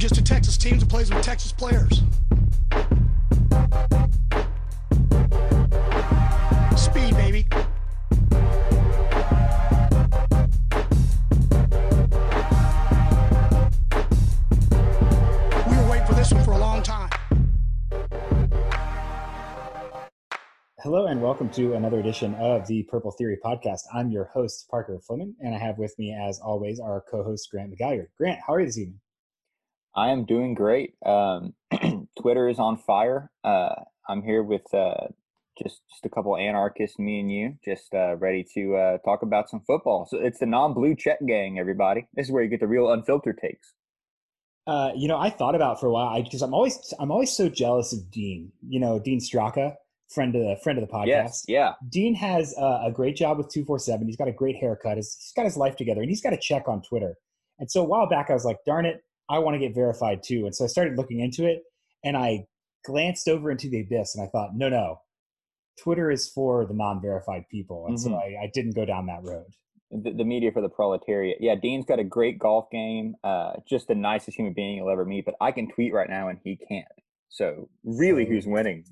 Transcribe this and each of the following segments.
just a Texas team that plays with Texas players. Speed, baby. We were waiting for this one for a long time. Hello and welcome to another edition of the Purple Theory podcast. I'm your host, Parker Fleming, and I have with me, as always, our co host, Grant McGalliard. Grant, how are you this evening? I am doing great. Um, Twitter is on fire. Uh, I'm here with uh, just just a couple anarchists, me and you, just uh, ready to uh, talk about some football. So it's the non-blue check gang, everybody. This is where you get the real unfiltered takes. Uh, you know, I thought about for a while because I'm always I'm always so jealous of Dean. You know, Dean Straka, friend of the friend of the podcast. Yes, yeah. Dean has uh, a great job with two four seven. He's got a great haircut. He's, he's got his life together, and he's got a check on Twitter. And so a while back, I was like, darn it, I want to get verified too. And so I started looking into it, and I glanced over into the abyss, and I thought, no, no, Twitter is for the non-verified people, and so Mhm. I, I didn't go down that road. The, the media for the proletariat. Yeah, Dean's got a great golf game. Uh, just the nicest human being you'll ever meet. But I can tweet right now, and he can't. So really, who's winning?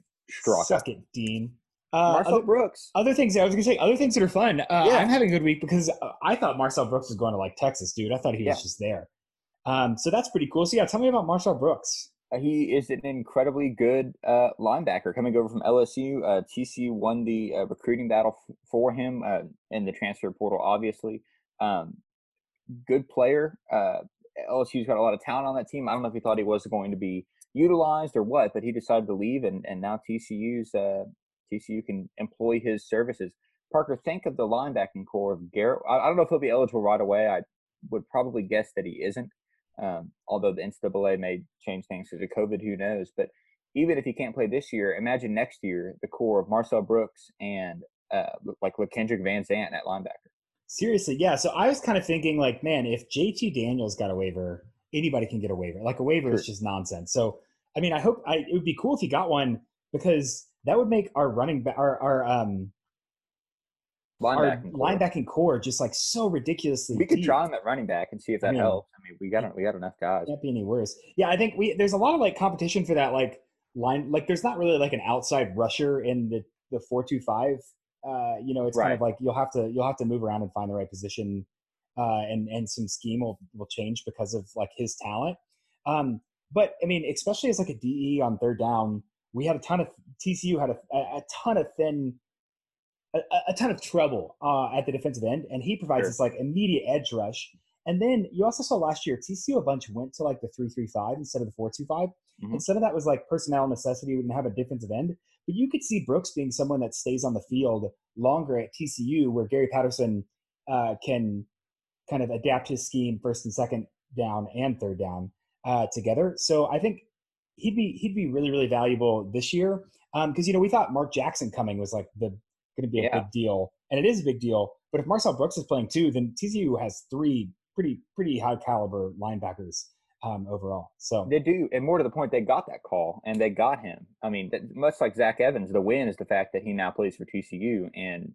Straka. Suck it, Dean. Uh, Marcel other, Brooks. other things I was gonna say, other things that are fun. Uh, Yeah. I'm having a good week because uh, I thought Marcel Brooks was going to like Texas, dude. I thought he was Yeah. just there. Um, so that's pretty cool. So yeah, tell me about Marcel Brooks. Uh, He is an incredibly good uh, linebacker coming over from LSU. Uh, TCU won the uh, recruiting battle f- for him uh, in the transfer portal, obviously. Um, good player. Uh, LSU's got a lot of talent on that team. I don't know if he thought he was going to be utilized or what, but he decided to leave, and, and now TCU's TCU can employ his services. Parker, think of the linebacking corps of Garrett. I, I don't know if he'll be eligible right away. I would probably guess that he isn't. Um, although the NCAA may change things because of COVID, who knows? But even if he can't play this year, imagine next year the corps of Marcel Brooks and uh, like LaKendrick Van Zandt at linebacker. Seriously, yeah. So I was kind of thinking, like, man, if JT Daniels got a waiver, anybody can get a waiver. Like a waiver is just nonsense. So I mean, I hope I, it would be cool if he got one because that would make our running back, our our um our Linebacking. corps. linebacking corps just like so ridiculously. We could deep. try him at running back and see if that Yeah. helps. I mean, we got we got enough guys. can't be any worse. Yeah, I think we there's a lot of like competition for that like line. Like there's not really like an outside rusher in the the four two five. Uh, you know, it's kind of like you'll have to you'll have to move around and find the right position. Uh, and and some scheme will will change because of like his talent. Um, but I mean, especially as like a DE on third down, we had a ton of TCU had a a ton of thin, a, a- ton of trouble uh, at the defensive end, and he provides Sure. this like immediate edge rush. And then you also saw last year TCU a bunch went to like the three three five instead of the four two five, and some of that was like personnel necessity. We didn't have a defensive end, but you could see Brooks being someone that stays on the field longer at TCU, where Gary Patterson uh, can kind of adapt his scheme first and second down and third down uh, together. So I think he'd be he'd be really really valuable this year because you know we thought Mark Jackson coming was like the going to be a Yeah. big deal, and it is a big deal. But if Marcel Brooks is playing too, then TCU has three pretty pretty high caliber linebackers um, overall. So They do, and more to the point, they got that call and they got him. I mean, that, much like Zach Evans, the win is the fact that he now plays for TCU, and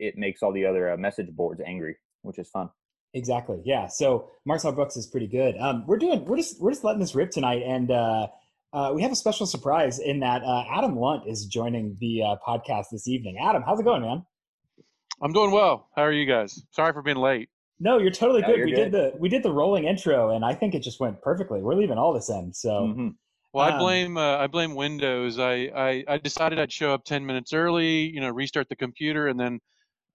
it makes all the other uh, message boards angry, which is fun. Exactly. Yeah. So Marcel Brooks is pretty good. Um, we're doing. We're just. We're just letting this rip tonight, and uh, uh, we have a special surprise in that uh, Adam Lunt is joining the uh, podcast this evening. Adam, how's it going, man? I'm doing well. How are you guys? Sorry for being late. No, you're totally No, good. you're we did the we did the rolling intro, and I think it just went perfectly. We're leaving all this in. So Mhm. Well, I Um, blame uh, I blame Windows. I, I I decided I'd show up 10 minutes early, you know, restart the computer, and then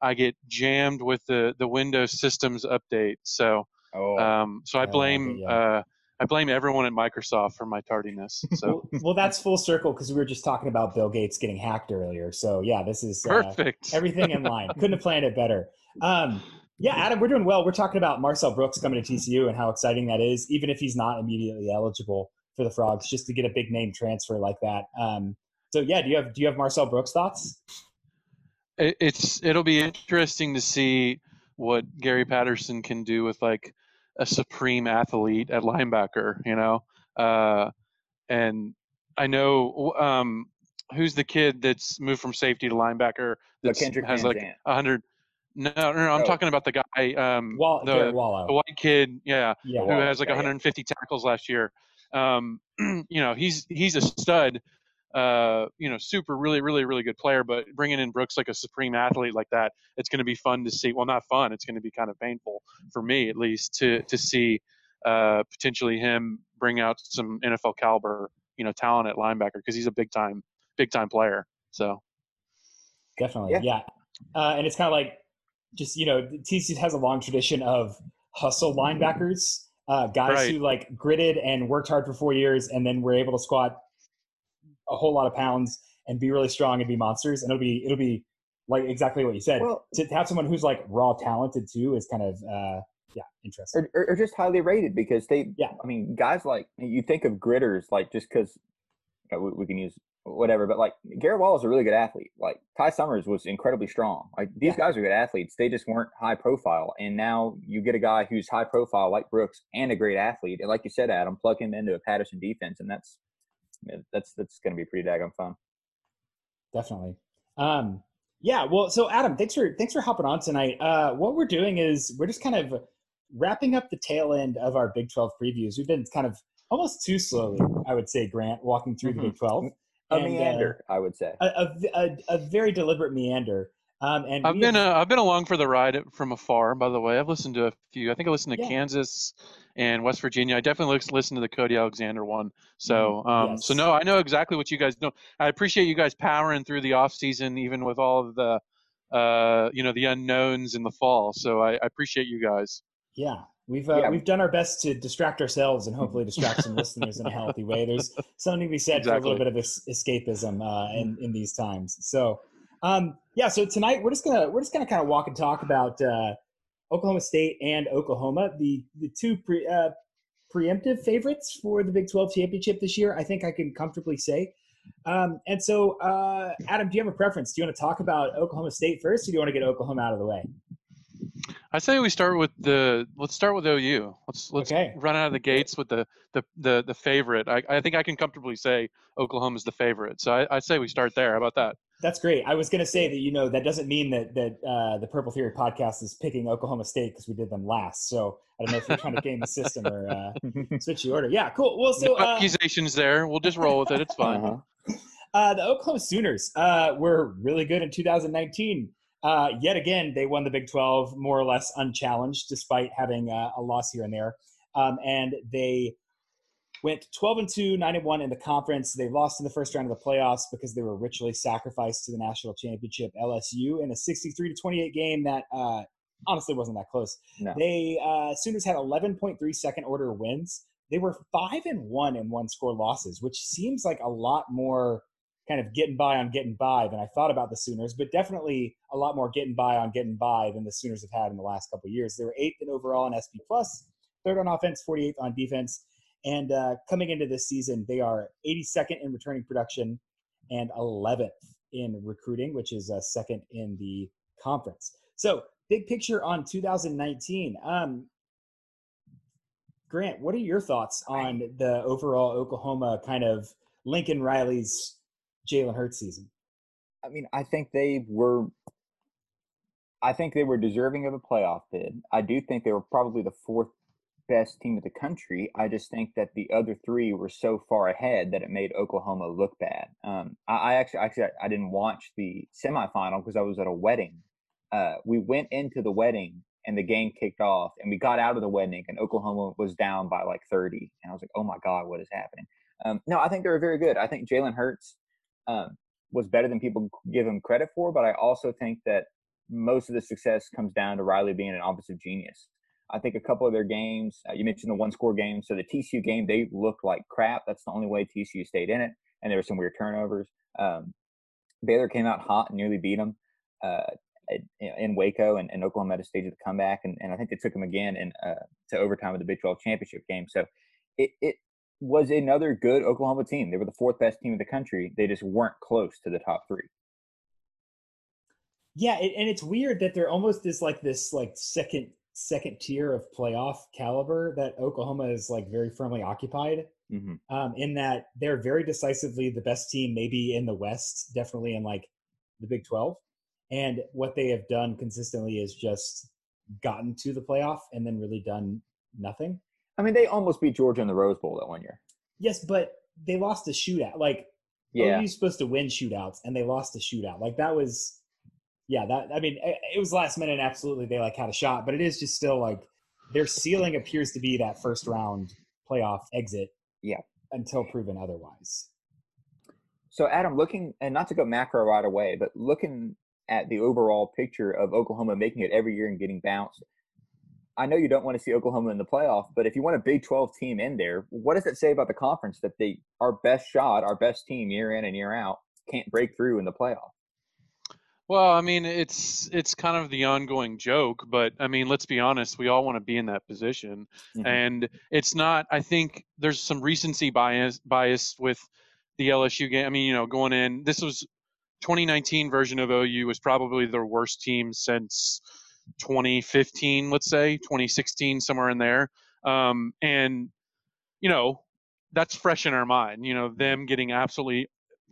I get jammed with the the Windows systems update. So Oh, um so I Yeah, blame yeah. uh I blame everyone at Microsoft for my tardiness. So well, that's full circle because we were just talking about Bill Gates getting hacked earlier. So yeah, this is uh, perfect. everything in line. Couldn't have planned it better. Um, yeah, Adam, we're doing well. We're talking about Marcel Brooks coming to TCU and how exciting that is, even if he's not immediately eligible for the Frogs, just to get a big name transfer like that. Um, so yeah, do you have do you have Marcel Brooks thoughts? it, it's it'll be interesting to see what Gary Patterson can do with like a supreme athlete at linebacker, you know. Uh, and I know um, who's the kid that's moved from safety to linebacker that Kendrick has Van like a hundred. No, no, no, I'm Oh. talking about the guy, um, Wall, the, the white kid, yeah, Yeah. who Wallow, has like yeah, yeah. 150 tackles last year. Um, you know, he's he's a stud. Uh, you know, super, really, really, really good player. But bringing in Brooks like a supreme athlete like that, it's going to be fun to see. Well, not fun. It's going to be kind of painful for me, at least, to to see uh, potentially him bring out some NFL caliber, you know, talent at linebacker because he's a big time, big time player. So definitely, Yeah. yeah. Uh, and it's kind of like just you know, TCU has a long tradition of hustle linebackers, uh, guys Right. who like gritted and worked hard for four years, and then were able to squat a whole lot of pounds and be really strong and be monsters. And it'll be it'll be like exactly what you said. Well, to have someone who's like raw talented too is kind of uh, yeah interesting. or, or, just highly rated because they Yeah. i mean guys like you think of gritters like just because you know, we, we can use whatever but like garrett wall is a really good athlete like ty summers was incredibly strong like these Yeah. guys are good athletes they just weren't high profile and now you get a guy who's high profile like brooks and a great athlete and like you said adam plug him into a patterson defense and that's that's that's going to be pretty daggone fun. Definitely. Um yeah well so adam thanks for thanks for hopping on tonight. Uh what we're doing is we're just kind of wrapping up the tail end of our big 12 previews. We've been kind of almost too slowly i would say grant walking through the Mhm. big 12 a And, uh, meander i would say. a, a, a, a very deliberate meander um and I've been have- uh, I've been along for the ride from afar. By the way, I've listened to a few. I think I listened to Yeah. Kansas and West Virginia. I definitely listened to the Cody Alexander one. So um, so no, I know exactly what you guys know. I appreciate you guys powering through the off season, even with all of the uh, you know the unknowns in the fall. So I, I appreciate you guys. Yeah, we've uh, Yeah. we've done our best to distract ourselves and hopefully distract some listeners in a healthy way. There's something to be said for a little bit of es- escapism uh, in in these times. So, um, yeah. So tonight we're just gonna we're just gonna kind of walk and talk about uh, Oklahoma State and Oklahoma, the the two pre, uh, preemptive favorites for the Big 12 championship this year. I think I can comfortably say. Um, and so, uh, Adam, do you have a preference? Do you want to talk about Oklahoma State first, or do you want to get Oklahoma out of the way? I say we start with the let's start with OU. Let's let's Okay. run out of the gates with the the the, the favorite. I, I think I can comfortably say Oklahoma's the favorite. So I, I say we start there. How about that? That's great. I was going to say that you know that doesn't mean that that uh, the Purple Theory podcast is picking Oklahoma State because we did them last. So I don't know if you're trying to game the system or uh, switch the order. Yeah, cool. Well, so no uh, accusations there. We'll just roll with it. It's fine. Uh-huh. uh, the Oklahoma Sooners uh, were really good in 2019. Uh, yet again, they won the Big 12 more or less unchallenged, despite having uh, a loss here and there. Um, and they went 12 and 2, 9 and 1 in the conference. They lost in the first round of the playoffs because they were ritually sacrificed to the national championship LSU in a 63 to 28 game that uh, honestly wasn't that close. No. They uh, Sooners had 11.3 second order wins. They were five and one in one score losses, which seems like a lot more kind of getting by on getting by than I thought about the Sooners, but definitely a lot more getting by on getting by than the Sooners have had in the last couple of years. They were eighth in overall in SP plus, third on offense, 48th on defense, and uh, coming into this season, they are 82nd in returning production and 11th in recruiting, which is uh, second in the conference. So, big picture on 2019. Um, Grant, what are your thoughts on the overall Oklahoma kind of Lincoln Riley's Jalen Hurts season? I mean, I think they were. I think they were deserving of a playoff bid. I do think they were probably the fourth best team of the country. I just think that the other three were so far ahead that it made Oklahoma look bad. Um, I, I actually, actually, I didn't watch the semifinal because I was at a wedding. Uh, we went into the wedding and the game kicked off, and we got out of the wedding, and Oklahoma was down by like thirty, and I was like, "Oh my god, what is happening?" Um, no, I think they were very good. I think Jalen Hurts. Um, was better than people give him credit for, but I also think that most of the success comes down to Riley being an offensive genius. I think a couple of their games, uh, you mentioned the one score game. So the TCU game, they looked like crap. That's the only way TCU stayed in it. And there were some weird turnovers. Um, Baylor came out hot and nearly beat them uh, in Waco, and, and Oklahoma had a stage of the comeback. And, and I think they took them again in, uh, to overtime of the Big 12 championship game. So it, it was another good Oklahoma team. They were the fourth best team in the country. They just weren't close to the top three. Yeah, and it's weird that they're almost is like this like second second tier of playoff caliber that Oklahoma is like very firmly occupied. Mm-hmm. Um, in that they're very decisively the best team, maybe in the West, definitely in like the Big Twelve. And what they have done consistently is just gotten to the playoff and then really done nothing. I mean, they almost beat Georgia in the Rose Bowl that one year. Yes, but they lost a shootout. Like Yeah. OU's supposed to win shootouts, and they lost a shootout. Like that was, yeah. That I mean, it, was last minute. Absolutely, they like had a shot, but it is just still like their ceiling appears to be that first round playoff exit. Yeah. Until proven otherwise. So, Adam, looking and not to go macro right away, but looking at the overall picture of Oklahoma making it every year and getting bounced, I know you don't want to see Oklahoma in the playoff, but if you want a Big 12 team in there, what does it say about the conference that they our best shot, our best team year in and year out can't break through in the playoff? Well, I mean, it's it's kind of the ongoing joke, but I mean, let's be honest, we all want to be in that position. Mhm. And it's not I think there's some recency bias bias with the LSU game. I mean, you know, going in, this was 2019 version of OU was probably their worst team since 2015, let's say, 2016 somewhere in there. Um, and you know, that's fresh in our mind, you know, them getting absolutely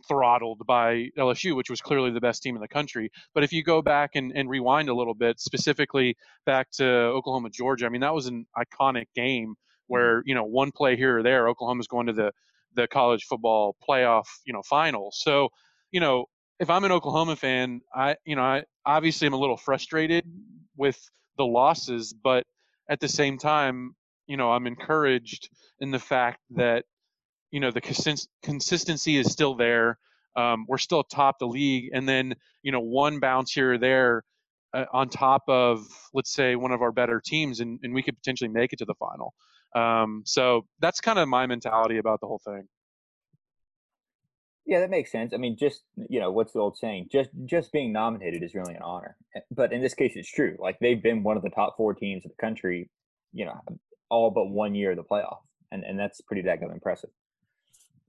throttled by LSU, which was clearly the best team in the country. But if you go back and, and rewind a little bit, specifically back to Oklahoma, Georgia, I mean, that was an iconic game mm-hmm. where, you know, one play here or there, Oklahoma's going to the, the college football playoff, you know, final. So, you know, if I'm an Oklahoma fan, I, you know, I obviously am a little frustrated with the losses, but at the same time, you know, I'm encouraged in the fact that you know the consist- consistency is still there. Um, we're still top the league, and then you know one bounce here or there uh, on top of let's say one of our better teams, and, and we could potentially make it to the final. Um, so that's kind of my mentality about the whole thing. Yeah, that makes sense. I mean, just you know, what's the old saying? Just just being nominated is really an honor. Eh, But in this case, it's true. Like they've been one of the top four teams in the country, you know, all but one year of the playoff, and and that's pretty daggone impressive.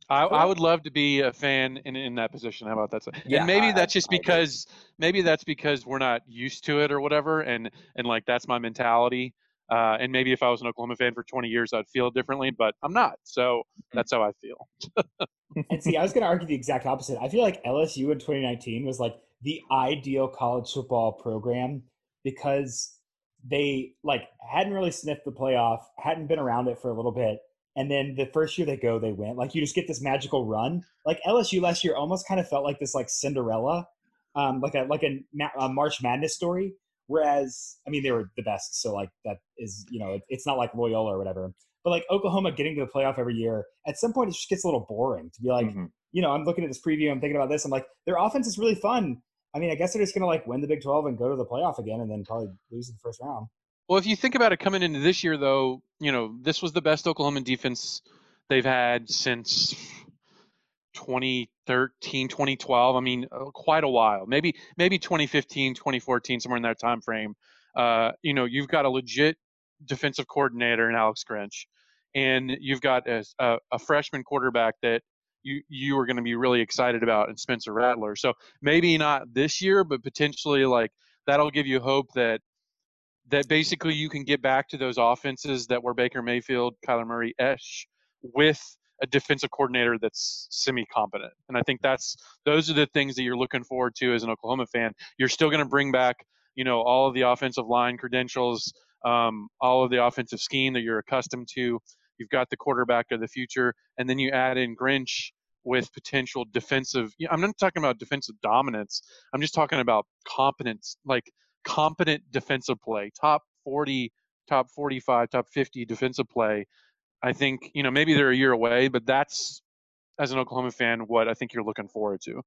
I, I would love to be a fan in, in that position. How about that? Yeah, and maybe I- that's just I because maybe that's because we're not used to it or whatever, and and like that's my mentality. Uh, and maybe if I was an Oklahoma fan for 20 years, I'd feel differently, but I'm not. So that's how I feel. And see, I was going to argue the exact opposite. I feel like LSU in 2019 was like the ideal college football program because they like hadn't really sniffed the playoff, hadn't been around it for a little bit, and then the first year they go, they win. Like you just get this magical run. Like LSU last year almost kind of felt like this like Cinderella, um, like a like a, a March Madness story. Whereas, I mean, they were the best, so like that is you know it, it's not like Loyola or whatever. But like Oklahoma getting to the playoff every year, at some point it just gets a little boring to be like, Mhm. you know, I'm looking at this preview, I'm thinking about this, I'm like, their offense is really fun. I mean, I guess they're just gonna like win the Big 12 and go to the playoff again, and then probably lose in the first round. Well, if you think about it coming into this year, though, you know, this was the best Oklahoma defense they've had since 2013, 2012. I mean, uh, quite a while. Maybe maybe 2015, 2014, somewhere in that time frame. Uh, you know, you've got a legit defensive coordinator in Alex Grinch, and you've got a, a, a freshman quarterback that you you are going to be really excited about in Spencer Rattler. So maybe not this year, but potentially like that'll give you hope that that basically you can get back to those offenses that were Baker Mayfield, Kyler Murray, Esh, with a defensive coordinator that's semi-competent. And I think that's those are the things that you're looking forward to as an Oklahoma fan. You're still going to bring back, you know, all of the offensive line credentials, um, all of the offensive scheme that you're accustomed to. You've got the quarterback of the future, and then you add in Grinch with potential defensive. I'm not talking about defensive dominance. I'm just talking about competence, like competent defensive play, top 40, top 45, top 50 defensive play. I think, you know, maybe they're a year away, but that's, as an Oklahoma fan, what I think you're looking forward to.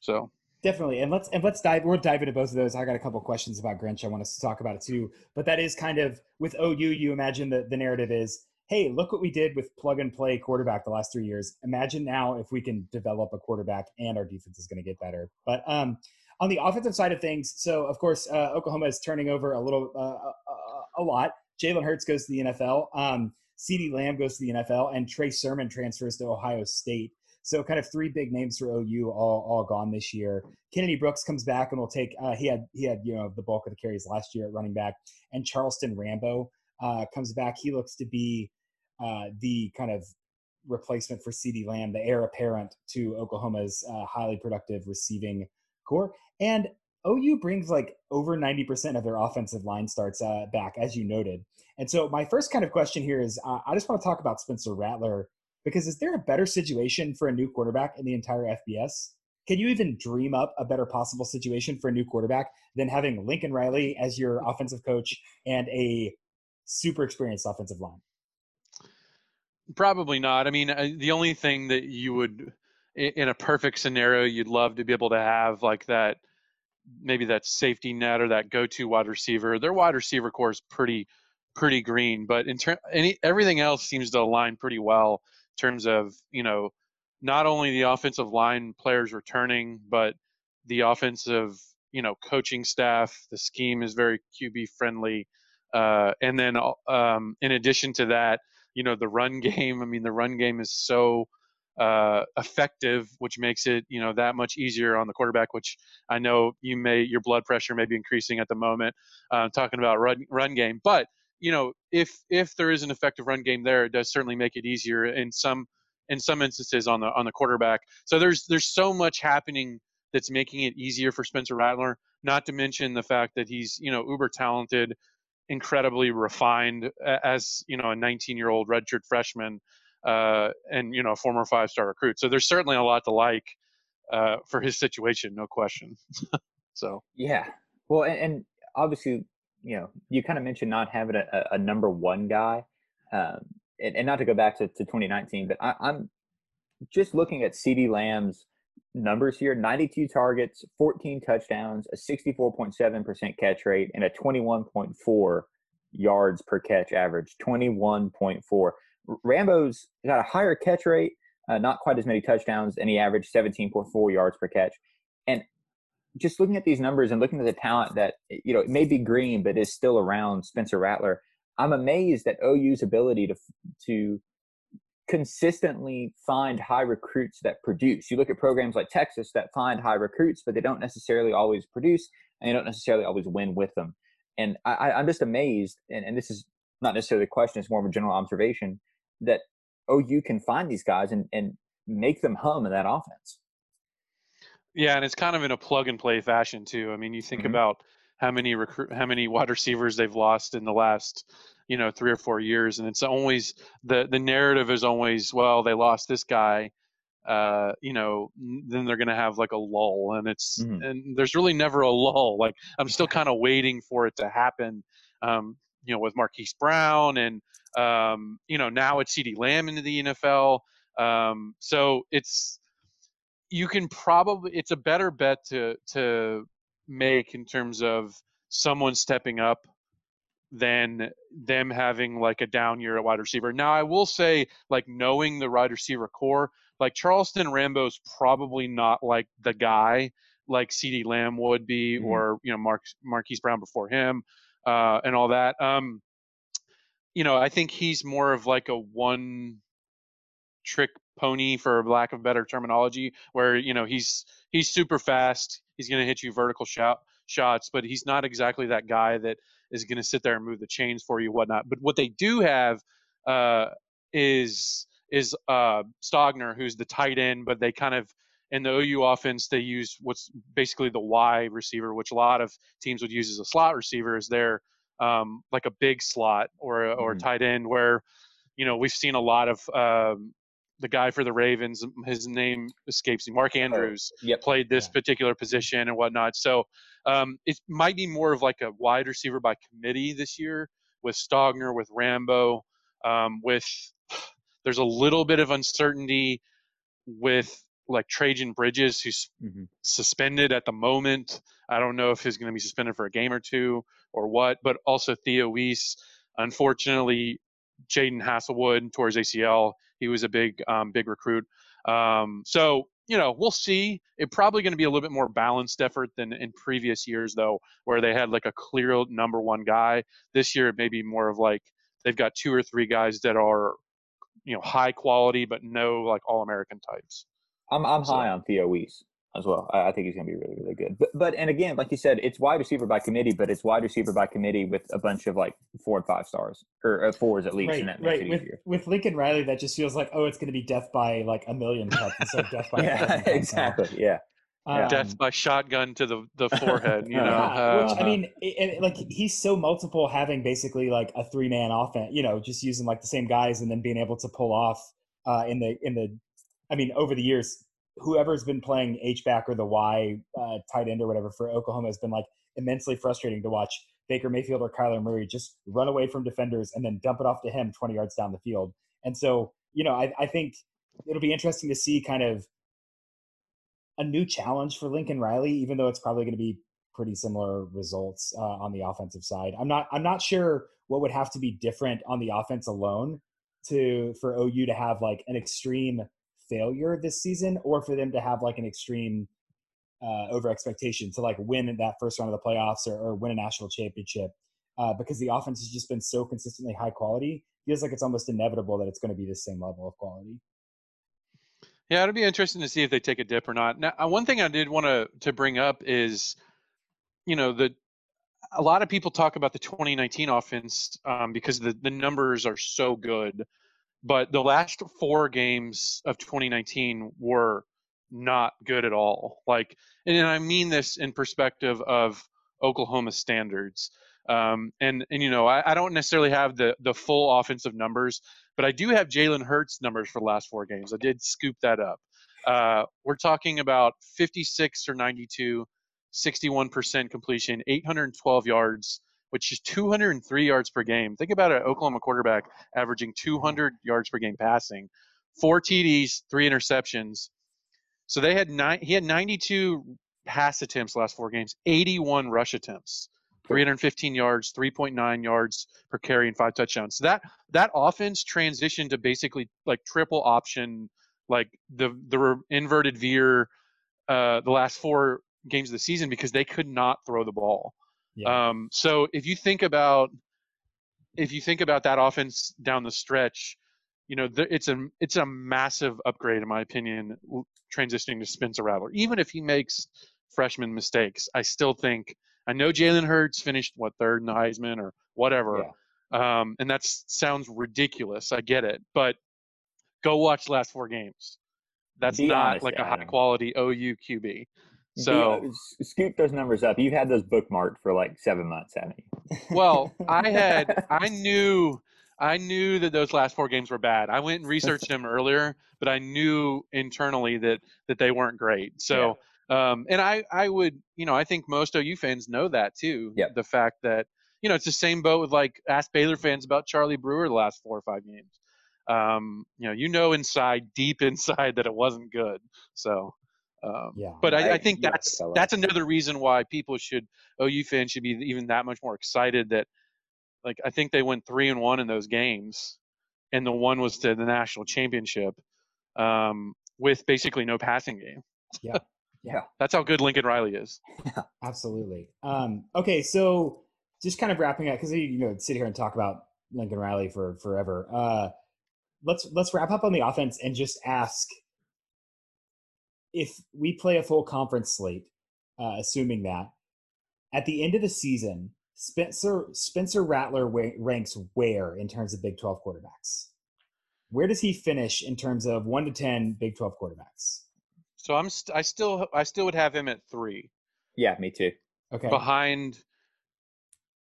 So, Definitely, and let's and let's dive. We'll dive into both of those. I got a couple questions about Grinch. I want us to talk about it too. But that is kind of with OU. You imagine that the narrative is, hey, look what we did with plug and play quarterback the last three years. Imagine now if we can develop a quarterback and our defense is going to get better. But um, on the offensive side of things, so of course uh, Oklahoma is turning over a little, uh, a, a lot. Jalen Hurts goes to the NFL. Um, CeeDee Lamb goes to the NFL, and Trey Sermon transfers to Ohio State. So kind of three big names for OU all, all gone this year. Kennedy Brooks comes back and will take uh, he had he had you know the bulk of the carries last year at running back, and Charleston Rambo uh, comes back. He looks to be uh, the kind of replacement for CeeDee Lamb, the heir apparent to Oklahoma's uh, highly productive receiving corps. And OU brings like over 90% of their offensive line starts uh, back, as you noted. And so my first kind of question here is uh, I just want to talk about Spencer Rattler Because is there a better situation for a new quarterback in the entire FBS? Can you even dream up a better possible situation for a new quarterback than having Lincoln Riley as your offensive coach and a super experienced offensive line? Probably not. I mean, the only thing that you would, in a perfect scenario, you'd love to be able to have like that, maybe that safety net or that go-to wide receiver. Their wide receiver corps is pretty, pretty green, but in term, any everything else seems to align pretty well in terms of you know, not only the offensive line players returning, but the offensive you know coaching staff. The scheme is very QB friendly, uh, and then um, in addition to that you know the run game. I mean, the run game is so uh, effective, which makes it you know that much easier on the quarterback. Which I know you may your blood pressure may be increasing at the moment uh, talking about run run game, but you know if if there is an effective run game there, it does certainly make it easier in some in some instances on the on the quarterback. So there's there's so much happening that's making it easier for Spencer Rattler. Not to mention the fact that he's you know uber talented incredibly refined as you know a 19 year old redshirt freshman uh, and you know a former five star recruit. So there's certainly a lot to like uh, for his situation, no question. so yeah, well, and, and, obviously you know you kind of mentioned not having a, a number one guy, um, and, and, not to go back to, to 2019, but I, I'm just looking at CeeDee Lamb's numbers here 92 targets, 14 touchdowns, a 64.7% catch rate, and a 21.4 yards per catch average. 21.4. Rambo's got a higher catch rate, uh, not quite as many touchdowns, and he averaged 17.4 yards per catch. And just looking at these numbers and looking at the talent that, you know, it may be green, but is still around Spencer Rattler, I'm amazed at OU's ability to, to consistently find high recruits that produce. You look at programs like Texas that find high recruits, but they don't necessarily always produce and they don't necessarily always win with them. And I, am just amazed, and, and this is not necessarily a question, it's more of a general observation, that OU can find these guys and, and make them hum in that offense. Yeah, and it's kind of in a plug and play fashion too. I mean, you think mm-hmm. about how many recruit how many wide receivers they've lost in the last you know three or four years and it's always the the narrative is always well they lost this guy uh, you know, then they're going to have like a lull, and it's mm-hmm. and there's really never a lull. Like I'm still kind of waiting for it to happen. Um, you know, with Marquise Brown, and um, you know now it's CeeDee Lamb into the NFL. Um, so it's you can probably it's a better bet to to make in terms of someone stepping up than them having like a down year at wide receiver. Now, I will say, like knowing the wide receiver corps, like Charleston Rambo's probably not like the guy like CeeDee Lamb would be, mm-hmm. or you know Mark Marquise Brown before him, uh, and all that. Um, you know, I think he's more of like a one trick pony, for lack of better terminology, where you know he's he's super fast. He's going to hit you vertical shot shots, but he's not exactly that guy that is going to sit there and move the chains for you, whatnot. But what they do have uh, is is uh, Stogner, who's the tight end, but they kind of in the OU offense they use what's basically the Y receiver, which a lot of teams would use as a slot receiver, is their um, like a big slot or or mm-hmm. tight end where you know we've seen a lot of um, the guy for the Ravens, his name escapes me. Mark oh, Andrews yep. played this yeah. particular position and whatnot. So um, it might be more of like a wide receiver by committee this year with Stogner, with Rambo, um, with there's a little bit of uncertainty with like Trejan Bridges, who's mm-hmm. suspended at the moment. I don't know if he's going to be suspended for a game or two or what, but also Theo Wease. Unfortunately, Jadon Haselwood towards ACL. He was a big, um, big recruit. Um, so you know, we'll see. It's probably going to be a little bit more balanced effort than in previous years, though, where they had like a clear number one guy. This year, it may be more of like they've got two or three guys that are, you know, high quality but no like all American types. I'm I'm so. high on Theo Wease as well. I, I think he's going to be really, really good. But, but, and again, like you said, it's wide receiver by committee, but it's wide receiver by committee with a bunch of like four and five stars or uh, fours at least. Right, right. With, with Lincoln Riley, that just feels like, oh, it's going to be death by like a million cuts instead of death by yeah, exactly. Yeah. Um, death by shotgun to the, the forehead, you know. Yeah, which, uh, I mean, and like he's so multiple, having basically like a three man offense. You know, just using like the same guys and then being able to pull off uh, in the in the. I mean, over the years, whoever's been playing H back or the Y uh, tight end or whatever for Oklahoma has been like immensely frustrating to watch Baker Mayfield or Kyler Murray just run away from defenders and then dump it off to him 20 yards down the field. And so, you know, I, I think it'll be interesting to see kind of a new challenge for Lincoln Riley, even though it's probably going to be pretty similar results uh, on the offensive side. I'm not I'm not sure what would have to be different on the offense alone to for OU to have like an extreme failure this season, or for them to have like an extreme uh, over expectation to like win that first round of the playoffs or, or win a national championship. Uh, because the offense has just been so consistently high quality, feels like it's almost inevitable that it's going to be the same level of quality. Yeah, it'll be interesting to see if they take a dip or not. Now, uh, one thing I did want to to bring up is, you know, the a lot of people talk about the 2019 offense um, because the the numbers are so good, but the last four games of 2019 were not good at all. Like, and I mean this in perspective of Oklahoma standards. Um, and and you know, I, I don't necessarily have the the full offensive numbers, but I do have Jalen Hurts numbers for the last four games. I did scoop that up. Uh, we're talking about 56 or 92, 61% completion, 812 yards, which is 203 yards per game. Think about an Oklahoma quarterback averaging 200 yards per game passing, four TDs, three interceptions. So they had nine. He had 92 pass attempts last four games, 81 rush attempts. 315 yards, 3.9 yards per carry, and five touchdowns. So that that offense transitioned to basically like triple option, like the the inverted veer, uh, the last four games of the season because they could not throw the ball. Yeah. Um, so if you think about if you think about that offense down the stretch, you know it's a it's a massive upgrade in my opinion transitioning to Spencer Rattler. Even if he makes freshman mistakes, I still think I know Jalen Hurts finished what third in the Heisman or whatever, yeah. um, and that sounds ridiculous. I get it, but go watch last four games. That's Be not honest, like Adam. a high quality OU QB. So Be, scoop those numbers up. You've had those bookmarked for like seven months, haven't you? Well, I had I knew I knew that those last four games were bad. I went and researched them earlier, but I knew internally that that they weren't great. So um, and I, I would, you know, I think most OU fans know that too. Yeah. The fact that, you know, it's the same boat with like ask Baylor fans about Charlie Brewer the last four or five games. Um, you know, you know inside, deep inside, that it wasn't good. So, um, yeah. But I, I, I think that's that's another reason why people should OU fans should be even that much more excited that, like, I think they went three and one in those games, and the one was to the national championship, um, with basically no passing game. Yeah. Yeah. That's how good Lincoln Riley is. Yeah, absolutely. Um, okay, so just kind of wrapping up because you know sit here and talk about Lincoln Riley for forever. Uh, let's let's wrap up on the offense and just ask if we play a full conference slate, uh, assuming that at the end of the season, Spencer Spencer Rattler ranks where in terms of Big Twelve quarterbacks? Where does he finish in terms of one to ten Big Twelve quarterbacks? So I'm st- I still I still would have him at three. Yeah, me too. Okay. Behind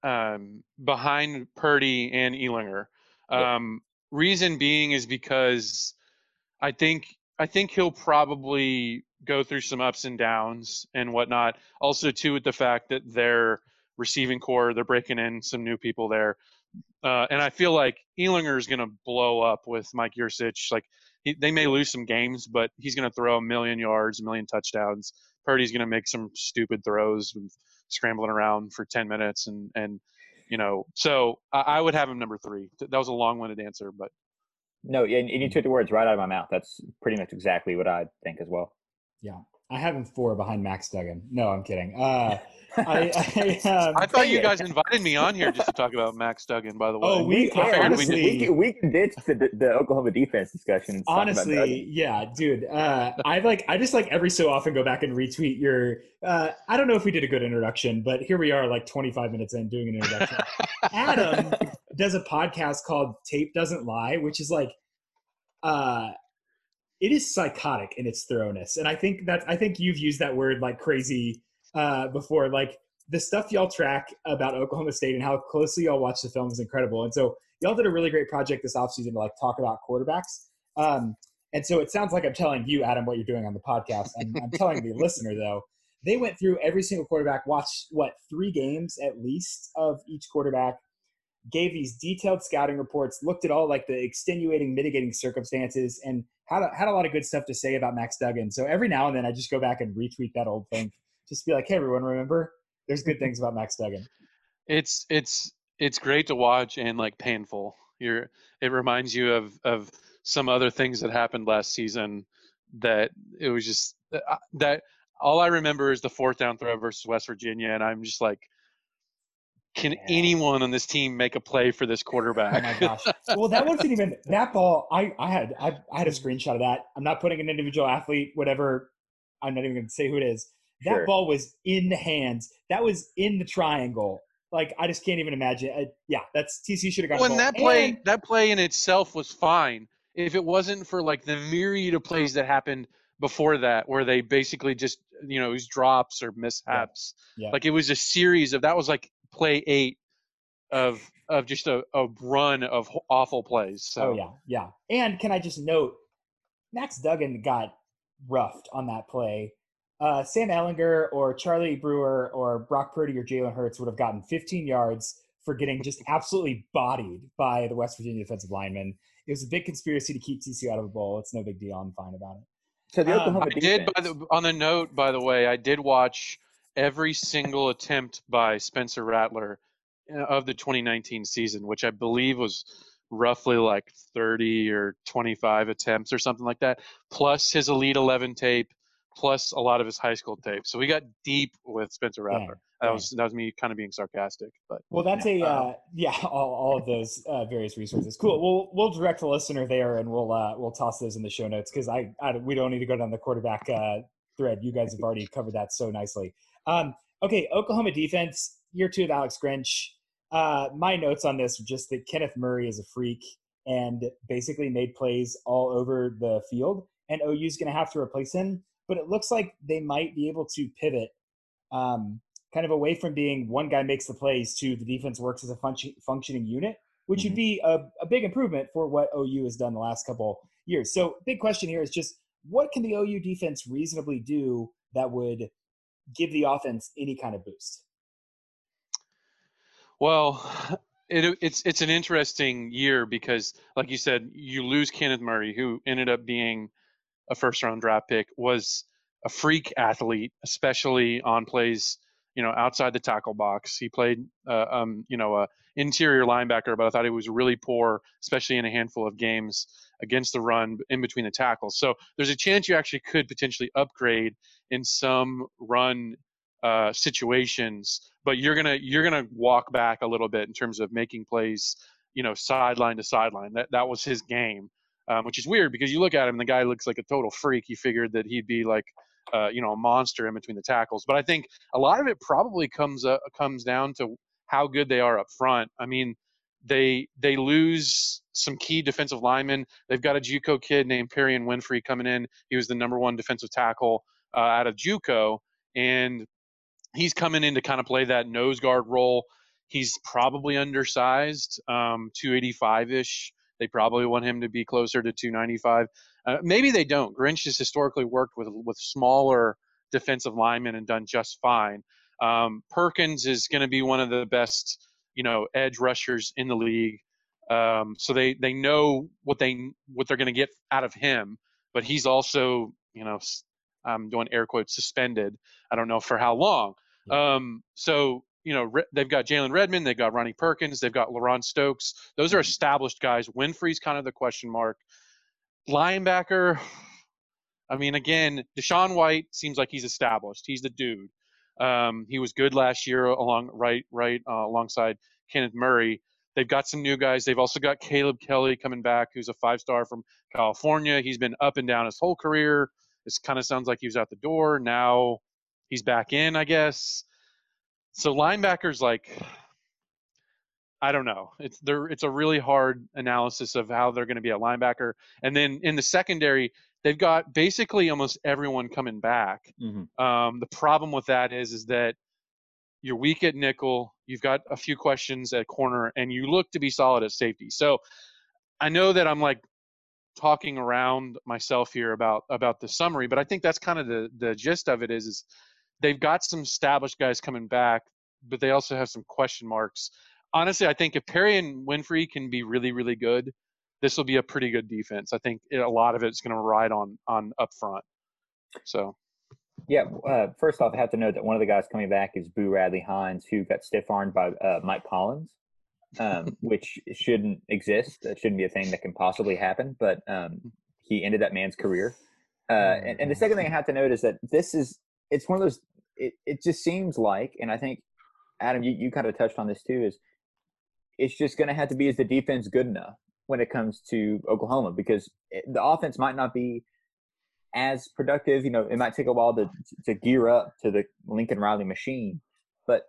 um behind Purdy and Ehlinger. Um reason being is because I think I think he'll probably go through some ups and downs and whatnot. Also too with the fact that their receiving corps, they're breaking in some new people there. Uh, and I feel like Ehlinger is going to blow up with Mike Yurcich. Like he, they may lose some games, but he's going to throw a million yards, a million touchdowns. Purdy's going to make some stupid throws, scrambling around for 10 minutes, and and you know, so I, I would have him number three. That was a long-winded answer, but no, and, and you took the words right out of my mouth. That's pretty much exactly what I think as well. Yeah, I have him four behind Max Duggan. No, I'm kidding. Uh, I, I, um, I, thought you guys invited me on here just to talk about Max Duggan. By the way, oh, we, can, honestly, we, can, we can ditch the, the Oklahoma defense discussion. honestly, yeah, dude. Uh, I like. I just like every so often go back and retweet your. Uh, I don't know if we did a good introduction, but here we are, like 25 minutes in, doing an introduction. Adam does a podcast called "Tape Doesn't Lie," which is like, uh, it is psychotic in its thoroughness, and I think that I think you've used that word like crazy uh, before. Like the stuff y'all track about Oklahoma State and how closely y'all watch the film is incredible. And so y'all did a really great project this offseason to like talk about quarterbacks. Um, and so it sounds like I'm telling you, Adam, what you're doing on the podcast. I'm, I'm telling the listener though. They went through every single quarterback, watched what three games at least of each quarterback, gave these detailed scouting reports, looked at all like the extenuating, mitigating circumstances, and had a, had a lot of good stuff to say about Max Duggan. So every now and then, I just go back and retweet that old thing, just be like, "Hey, everyone, remember? There's good things about Max Duggan." It's it's it's great to watch and like painful. You're it reminds you of of some other things that happened last season that it was just uh, that all I remember is the fourth down throw versus West Virginia, and I'm just like, can Yeah. anyone on this team make a play for this Oh quarterback? my gosh! Well, that wasn't even that ball. I I had I, I had a screenshot of that. I'm not putting an individual athlete, whatever. I'm not even going to say who it is. That Sure. ball was in the hands. That was in the triangle. Like I just can't even imagine. I, yeah, that's TC should have got. when that play that play in itself was fine if it wasn't for like the myriad of plays that happened before that where they basically just you know it was drops or mishaps Yeah. like it was a series of that was like play eight of of just a, a run of awful plays so Oh yeah, yeah. And can I just note, Max Duggan got roughed on that play. Uh, Sam Ehlinger or Charlie Brewer or Brock Purdy or Jalen Hurts would have gotten 15 yards for getting just absolutely bodied by the West Virginia defensive lineman. It was a big conspiracy to keep TCU out of a bowl. It's no big deal. I'm fine about it. So the Um, Oklahoma I did by the on the note by the way I did watch every single attempt by Spencer Rattler uh, of the 2019 season which I believe was roughly like 30 or 25 attempts or something like that plus his elite 11 tape plus a lot of his high school tape so we got deep with Spencer Rattler that dang. was that was me kind of being sarcastic but Well, that's a uh, yeah. All, all of those uh, various resources. Cool. We'll we'll direct the listener there, and we'll uh, we'll toss those in the show notes because I, I we don't need to go down the quarterback uh, thread. You guys have already covered that so nicely. Um, okay, Oklahoma defense year two of Alex Grinch. Uh, my notes on this are just that Kenneth Murray is a freak and basically made plays all over the field, and OU is going to have to replace him. But it looks like they might be able to pivot. Um, kind of away from being one guy makes the plays to the defense works as a function, functioning unit, which would Mhm. be a, a big improvement for what OU has done the last couple years. So, big question here is just what can the OU defense reasonably do that would give the offense any kind of boost? Well, it, it's it's an interesting year because, like you said, you lose Kenneth Murray, who ended up being a first round draft pick, was a freak athlete, especially on plays, you know, outside the tackle box. He played, uh, um, you know, a interior linebacker, but I thought he was really poor, especially in a handful of games against the run in between the tackles. So there's a chance you actually could potentially upgrade in some run uh, situations, but you're gonna you're gonna walk back a little bit in terms of making plays, you know, sideline to sideline. That that was his game, um, which is weird because you look at him, the guy looks like a total freak. You figured that he'd be like, uh, you know, a monster in between the tackles. But I think a lot of it probably comes uh, comes down to how good they are up front. I mean, they they lose some key defensive linemen. They've got a JUCO kid named Perion Winfrey coming in. He was the number one defensive tackle uh, out of JUCO, and he's coming in to kind of play that nose guard role. He's probably undersized, um, 285 ish. They probably want him to be closer to 295. Uh, maybe they don't. Grinch has historically worked with with smaller defensive linemen and done just fine. Um, Perkins is going to be one of the best, you know, edge rushers in the league. Um, so they they know what they what they're going to get out of him. But he's also, you know, I'm doing air quotes suspended. I don't know for how long. Um, so you know Re- they've got Jalen Redmond, they've got Ronnie Perkins, they've got LaRon Stokes. Those are established guys. Winfrey's kind of the question mark. Linebacker. I mean, again, DaShaun White seems like he's established. He's the dude. Um, he was good last year along right right uh, alongside Kenneth Murray. They've got some new guys. They've also got Caleb Kelly coming back, who's a five star from California. He's been up and down his whole career. This kind of sounds like he was out the door. Now he's back in, I guess. So linebackers, like, I don't know. It's there. It's a really hard analysis of how they're going to be a linebacker. And then in the secondary, they've got basically almost everyone coming back. Mhm. Um, the problem with that is, is that you're weak at nickel. You've got a few questions at corner, and you look to be solid at safety. So I know that I'm like talking around myself here about about the summary, but I think that's kind of the the gist of it is is they've got some established guys coming back, but they also have some question marks. Honestly, I think if Perion Winfrey can be really really good, this will be a pretty good defense. I think it, a lot of it's going to ride on on up front. So. Yeah, uh, first off, I have to note that one of the guys coming back is Boo Radley-Hiles, who got stiff armed by uh, Mike Collins um, which shouldn't exist. That shouldn't be a thing that can possibly happen. But um, he ended that man's career. Uh, and, and, the second thing I have to note is that this is it's one of those. It, it just seems like, and I think Adam, you, you kind of touched on this too. Is it's just going to have to be is the defense good enough when it comes to Oklahoma because the offense might not be as productive. You know, it might take a while to to gear up to the Lincoln Riley machine, but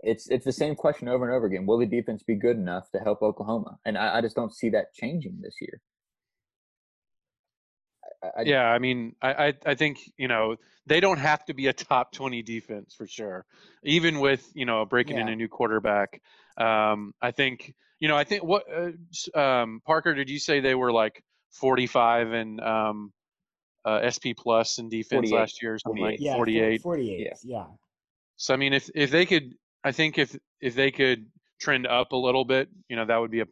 it's it's the same question over and over again. Will the defense be good enough to help Oklahoma? And I, I just don't see that changing this year. I, yeah, I mean, I, I, I think you know they don't have to be a top twenty defense for sure. Even with you know breaking yeah. in a new quarterback, um, I think you know I think what uh, um, Parker did you say they were like forty five and um, uh, SP plus in defense 48. last year or something 48. like yeah, 48. 48. Yeah. yeah. So I mean, if if they could I think if if they could trend up a little bit, you know, that would be a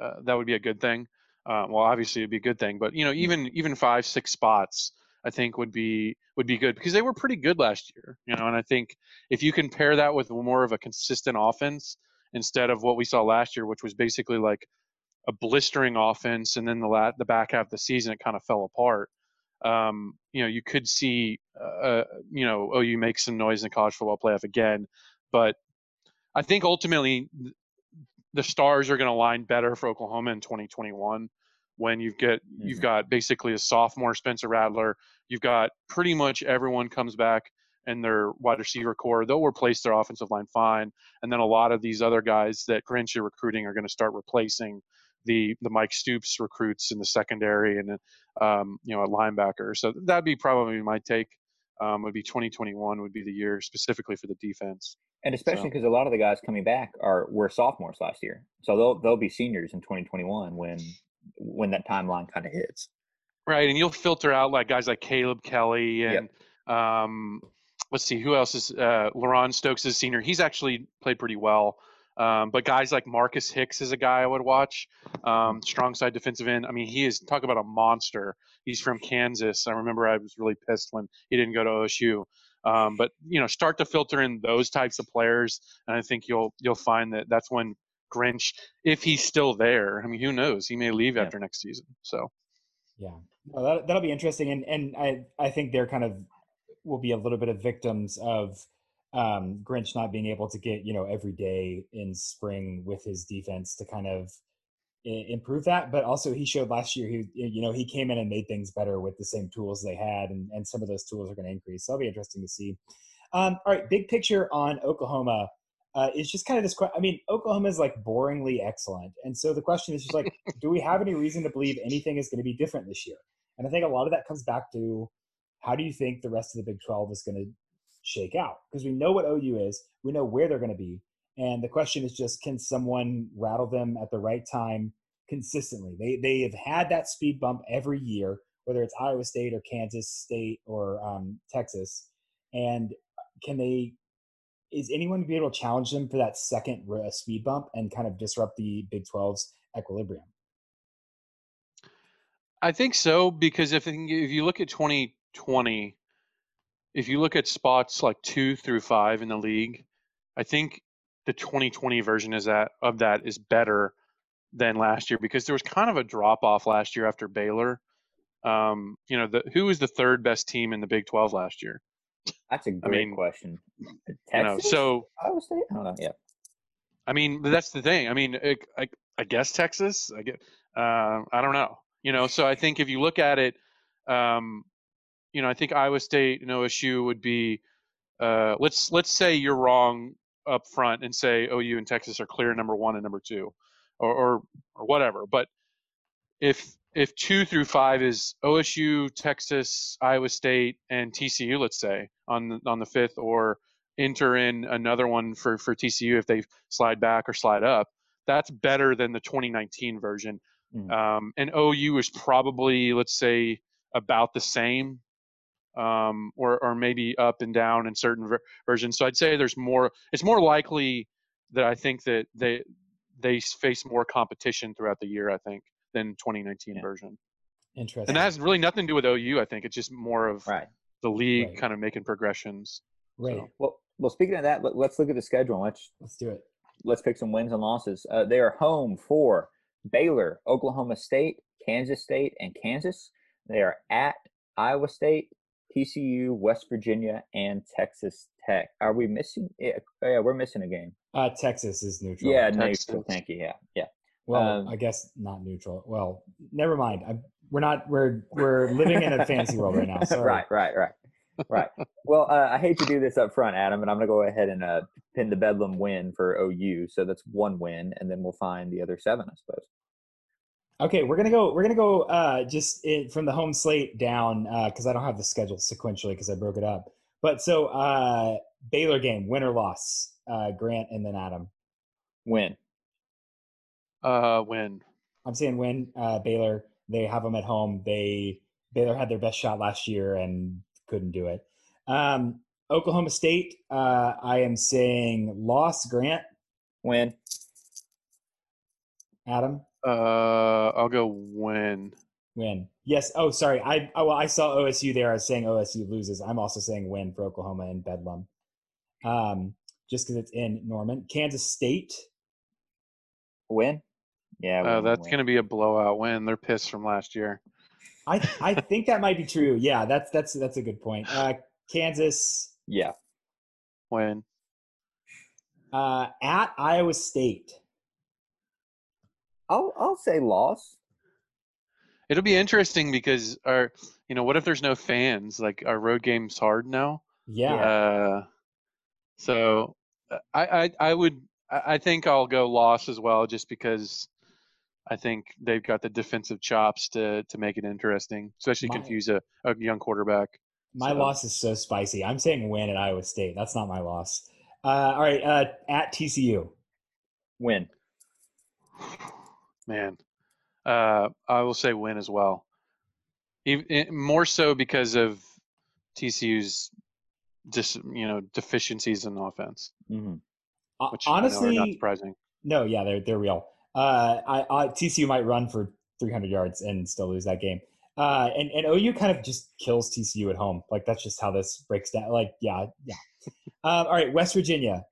uh, that would be a good thing. Uh, well, obviously it'd be a good thing, but you know, even even five six spots, I think would be would be good because they were pretty good last year, you know. And I think if you can pair that with more of a consistent offense instead of what we saw last year, which was basically like a blistering offense, and then the lat the back half of the season it kind of fell apart. Um, you know, you could see, uh, you know, oh, you make some noise in college football playoff again. But I think ultimately the stars are going to line better for Oklahoma in 2021 when you've get mm-hmm. you've got basically a sophomore Spencer Rattler, you've got pretty much everyone comes back and their wide receiver corps. They'll replace their offensive line fine, and then a lot of these other guys that Grinch is recruiting are going to start replacing the the Mike Stoops recruits in the secondary and um, you know a linebacker. So that'd be probably my take. Um, would be 2021 would be the year specifically for the defense and especially because so. a lot of the guys coming back are were sophomores last year, so they'll they'll be seniors in 2021 when when that timeline kind of hits. Right, and you'll filter out like guys like Caleb Kelly and yep. um, let's see who else is uh, Laron Stokes is senior. He's actually played pretty well. Um, but guys like Marcus Hicks is a guy I would watch. Um, strong side defensive end. I mean, he is talk about a monster. He's from Kansas. I remember I was really pissed when he didn't go to OSU. Um, but you know, start to filter in those types of players, and I think you'll you'll find that that's when Grinch, if he's still there, I mean, who knows? He may leave yeah. after next season. So, yeah, well, that that'll be interesting, and and I I think they're kind of will be a little bit of victims of um, Grinch not being able to get you know every day in spring with his defense to kind of improve that. But also, he showed last year he you know he came in and made things better with the same tools they had, and and some of those tools are going to increase. So that'll be interesting to see. Um, all right, big picture on Oklahoma. Uh, is just kind of this. I mean, Oklahoma is like boringly excellent. And so the question is just like, do we have any reason to believe anything is going to be different this year? And I think a lot of that comes back to how do you think the rest of the Big 12 is going to shake out? Because we know what OU is, we know where they're going to be. And the question is just can someone rattle them at the right time consistently? They they have had that speed bump every year, whether it's Iowa State or Kansas State or um, Texas. And can they? Is anyone to be able to challenge them for that second uh, speed bump and kind of disrupt the Big 12's equilibrium? I think so because if if you look at 2020, if you look at spots like two through five in the league, I think the 2020 version is that of that is better than last year because there was kind of a drop off last year after Baylor. Um, you know, the, who was the third best team in the Big 12 last year? That's a great I mean, question. Texas? You know, so Iowa State? I don't know. Yeah. I mean, that's the thing. I mean, it, I, I guess Texas. I get. Uh, I don't know. You know, so I think if you look at it, um, you know, I think Iowa State and OSU would be. Uh, let's let's say you're wrong up front and say OU and Texas are clear number one and number two, or or, or whatever. But if if two through five is OSU, Texas, Iowa State, and TCU, let's say on the, on the fifth, or enter in another one for for TCU if they slide back or slide up, that's better than the 2019 version. Mhm. Um, and OU is probably, let's say, about the same, um, or or maybe up and down in certain ver- versions. So I'd say there's more. It's more likely that I think that they they face more competition throughout the year. I think than 2019 Yeah. version, Interesting. and that has really nothing to do with OU. I think it's just more of Right. the league Right. kind of making progressions. right. so. Well, well. Speaking of that, let, let's look at the schedule. Let's Let's do it. let's pick some wins and losses. Uh, they are home for Baylor, Oklahoma State, Kansas State, and Kansas. They are at Iowa State, TCU, West Virginia, and Texas Tech. Are we missing? Yeah, oh, yeah we're missing a game. Uh, Texas is neutral. Yeah, Texas. neutral. Thank you. Yeah, yeah. Well, Um, I guess not neutral. Well, never mind. i we're not. We're we're living in a fancy world right now. Sorry. right, right, right, right. Well, uh, I hate to do this up front, Adam, and I'm going to go ahead and uh, pin the Bedlam win for OU. So that's one win, and then we'll find the other seven, I suppose. Okay, we're gonna go. We're gonna go uh, just in, from the home slate down because I don't have the schedule sequentially because I broke it up. But so uh, Baylor game, win or loss, uh, Grant and then Adam. Win. Uh, win. I'm saying win. Uh, Baylor. They have them at home. They Baylor had their best shot last year and couldn't do it. Um, Oklahoma State. Uh, I am saying loss. Grant. Win. Adam. Uh, I'll go win. Win. Yes. Oh, sorry. I oh, well, I saw OSU there. I was saying OSU loses. I'm also saying win for Oklahoma and Bedlam. Um, just because it's in Norman, Kansas State. Win. Yeah. Uh, that's win. going to be a blowout win. They're pissed from last year. I I think that might be true. Yeah, that's that's that's a good point. Uh, Kansas Yeah. Win. uh, at Iowa State. I'll I'll say loss. It'll be interesting because our, you know, what if there's no fans? Like our road game's hard now. Yeah. Uh, so uh, I, I, I would, I I think I'll go loss as well, just because I think they've got the defensive chops to to make it interesting, especially My- confuse a, a young quarterback. My So- loss is so spicy. I'm saying win at Iowa State. That's not my loss. Uh, all right. Uh, at TCU. Win. Man, uh, I will say win as well. Even, more so because of TCU's dis, you know deficiencies in offense, hmm Uh, which I know not honestly, surprising. No, yeah, they're they're real. Uh, I, I TCU might run for 300 yards and still lose that game. Uh, and and OU kind of just kills TCU at home. Like that's just how this breaks down. Like yeah, yeah. um, all right, West Virginia.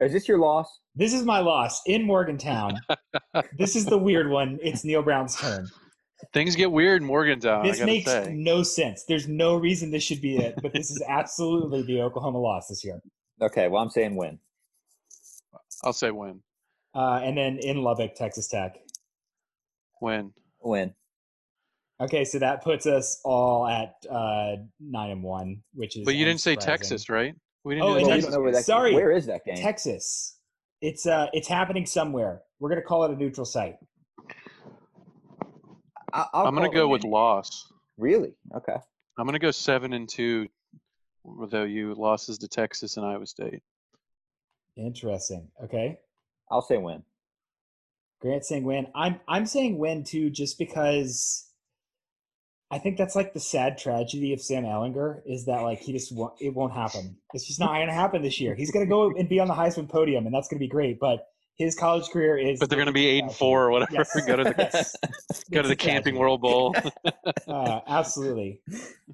Is this your loss? This is my loss in Morgantown. this is the weird one. It's Neal Brown's turn. Things get weird in Morgantown. This I gotta makes say. no sense. There's no reason this should be it, but this is absolutely the Oklahoma loss this year. Okay. Well, I'm saying win. I'll say win. Uh, and then in Lubbock, Texas Tech. Win. Win. Okay, so that puts us all at uh, nine and one, which is. But you didn't say. Texas, right? We didn't Oh, do and Well, we Texas- don't know where that. Sorry. Where is that game? Texas. It's uh, it's happening somewhere. We're gonna call it a neutral site. I, I'll I'm gonna go win. with loss. Really? Okay. I'm gonna go seven and two though you losses to Texas and Iowa State. Interesting. Okay, I'll say win. Grant saying win. I'm I'm saying win too, just because. I think that's like the sad tragedy of Sam Ehlinger is that like he just won't, it won't happen. It's just not going to happen this year. He's going to go and be on the Heisman podium, and that's going to be great. But his college career is. But they're gonna be eight and four or whatever. Yes. go to the Yes. go to the Camping. World Bowl. uh, absolutely.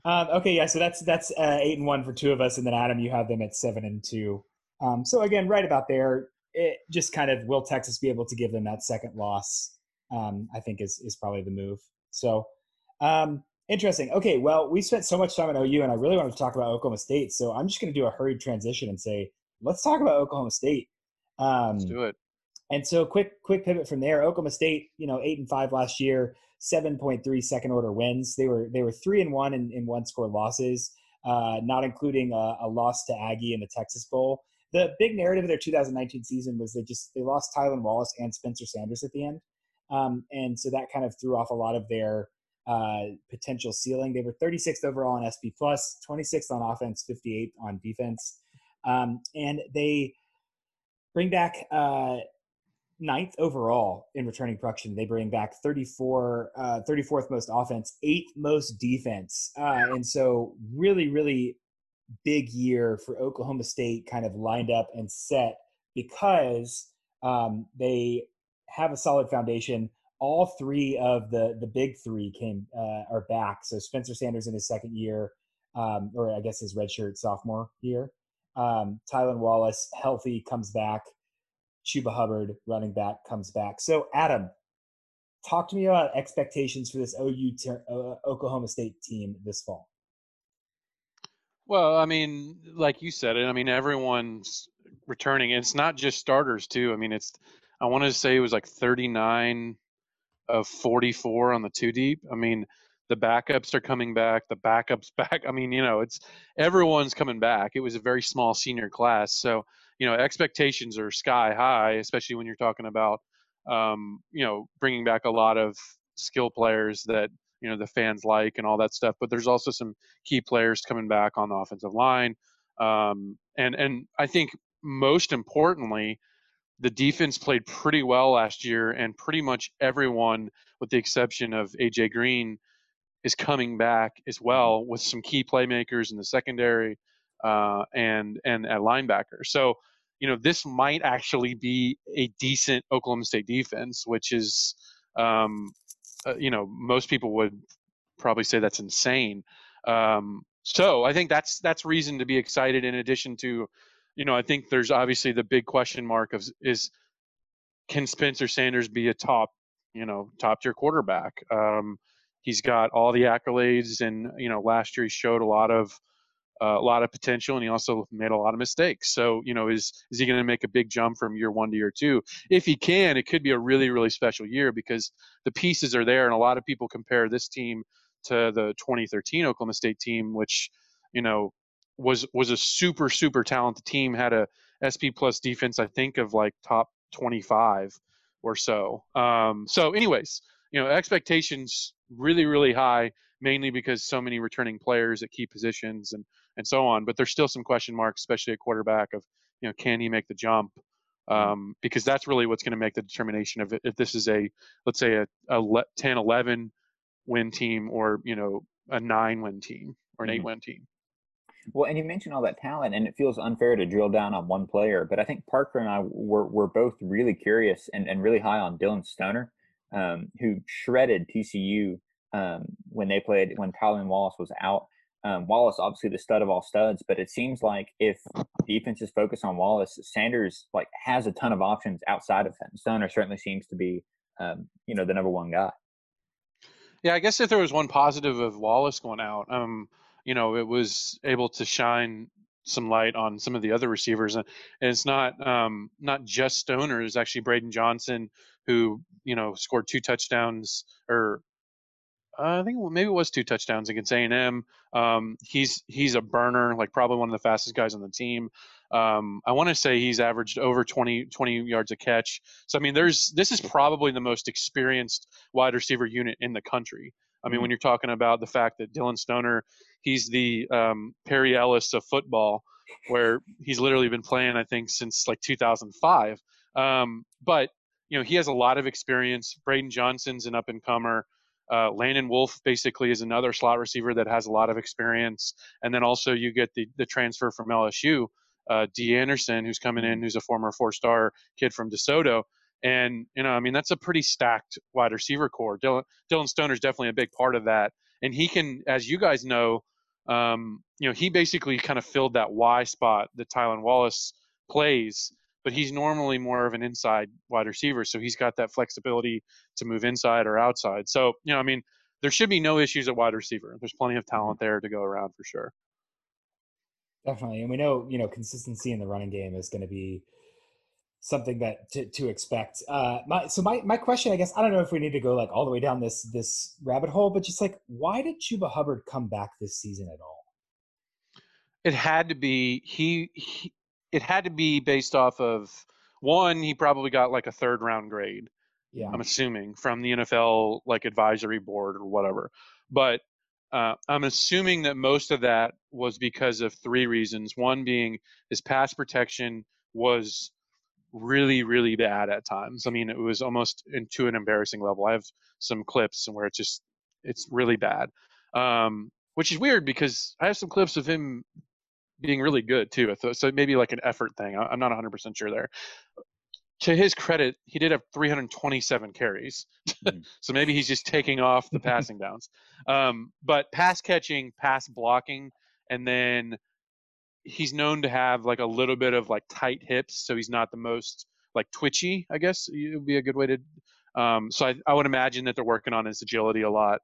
Um, okay, yeah. So that's that's uh, eight and one for two of us, and then Adam, you have them at seven and two. Um, so again, right about there. It just kind of will Texas be able to give them that second loss? Um, I think is is probably the move. So um, interesting. Okay, well, we spent so much time on OU, and I really wanted to talk about Oklahoma State. So I'm just going to do a hurried transition and say, let's talk about Oklahoma State. Um, Let's do it. and so quick quick pivot from there. Oklahoma State, you know, eight and five last year, 7.3 second order wins. They were they were three and one in, in one score losses, uh, not including a, a loss to Aggie in the Texas Bowl. The big narrative of their 2019 season was they just they lost Tylan Wallace and Spencer Sanders at the end, um, and so that kind of threw off a lot of their uh, potential ceiling. They were 36th overall on SP plus, 26th on offense, 58th on defense, um, and they bring back. Uh, ninth overall in returning production. They bring back 34, uh, 34th most offense, eighth most defense. Uh, and so, really, really big year for Oklahoma State kind of lined up and set because um, they have a solid foundation. All three of the the big three came uh, are back. So Spencer Sanders in his second year, um, or I guess his redshirt sophomore year. Um, Tylan Wallace healthy comes back. Chuba Hubbard running back comes back. So Adam, talk to me about expectations for this OU ter- uh, Oklahoma State team this fall. Well, I mean, like you said it. I mean, everyone's returning. It's not just starters too. I mean, it's I want to say it was like 39 of 44 on the two deep. I mean, the backups are coming back. The backups back. I mean, you know, it's everyone's coming back. It was a very small senior class, so you know, expectations are sky high, especially when you're talking about um, you know bringing back a lot of skill players that you know the fans like and all that stuff. But there's also some key players coming back on the offensive line, um, and and I think most importantly, the defense played pretty well last year, and pretty much everyone, with the exception of AJ Green, is coming back as well with some key playmakers in the secondary uh, and and at linebacker. So you know this might actually be a decent Oklahoma State defense, which is um, uh, you know most people would probably say that's insane. Um, so I think that's that's reason to be excited. In addition to you know, I think there's obviously the big question mark of is can Spencer Sanders be a top, you know, top tier quarterback? Um, he's got all the accolades, and you know, last year he showed a lot of uh, a lot of potential, and he also made a lot of mistakes. So, you know, is is he going to make a big jump from year one to year two? If he can, it could be a really really special year because the pieces are there, and a lot of people compare this team to the 2013 Oklahoma State team, which you know was was a super super talented team. Had a SP plus defense, I think, of like top 25 or so. Um, so, anyways, you know, expectations really really high, mainly because so many returning players at key positions and and so on. But there's still some question marks, especially at quarterback, of you know, can he make the jump? Mm-hmm. Um, because that's really what's going to make the determination of if this is a let's say a, a 10 11 win team or you know a nine win team or an mm-hmm. eight win team well, and you mentioned all that talent, and it feels unfair to drill down on one player. But I think Parker and I were, were both really curious and, and really high on Dillon Stoner, um, who shredded TCU um, when they played when Tylan Wallace was out. Um, Wallace, obviously the stud of all studs, but it seems like if defenses focus on Wallace, Sanders like has a ton of options outside of him. Stoner certainly seems to be, um, you know, the number one guy. Yeah, I guess if there was one positive of Wallace going out, um, you know, it was able to shine some light on some of the other receivers, and, it's not um, not just Stoner. It's actually Braydon Johnson who you know scored two touchdowns, or uh, I think maybe it was two touchdowns against A and M. Um, he's he's a burner, like probably one of the fastest guys on the team. Um, I want to say he's averaged over 20, 20 yards a catch. So I mean, there's this is probably the most experienced wide receiver unit in the country. I mean, mm-hmm. when you're talking about the fact that Dillon Stoner, he's the um, Perry Ellis of football, where he's literally been playing, I think, since like 2005. Um, but you know, he has a lot of experience. Braydon Johnson's an up and comer. Uh, Landon Wolf basically is another slot receiver that has a lot of experience. And then also you get the the transfer from LSU, uh, Dee Anderson, who's coming in, who's a former four star kid from DeSoto. And, you know, I mean, that's a pretty stacked wide receiver corps. Dylan, Dillon Stoner is definitely a big part of that. And he can, as you guys know, um, you know, he basically kind of filled that Y spot that Tylan Wallace plays, but he's normally more of an inside wide receiver. So he's got that flexibility to move inside or outside. So, you know, I mean, there should be no issues at wide receiver. There's plenty of talent there to go around for sure. Definitely. And we know, you know, consistency in the running game is going to be something that to, to expect. Uh, my, so my, my question, I guess, I don't know if we need to go like all the way down this, this rabbit hole, but just like, why did Chuba Hubbard come back this season at all? It had to be, he, he it had to be based off of one, he probably got like a third round grade. Yeah. I'm assuming from the NFL like advisory board or whatever. But uh, I'm assuming that most of that was because of three reasons. One being his pass protection was really, really bad at times. I mean, it was almost into an embarrassing level. I have some clips where it's just it's really bad, um, which is weird because I have some clips of him being really good too. So maybe like an effort thing. I'm not 100% sure there. To his credit, he did have 327 carries, mm-hmm. so maybe he's just taking off the passing downs. Um, but pass catching, pass blocking, and then he's known to have like a little bit of like tight hips, so he's not the most like twitchy. I guess it would be a good way to. Um, so I, I would imagine that they're working on his agility a lot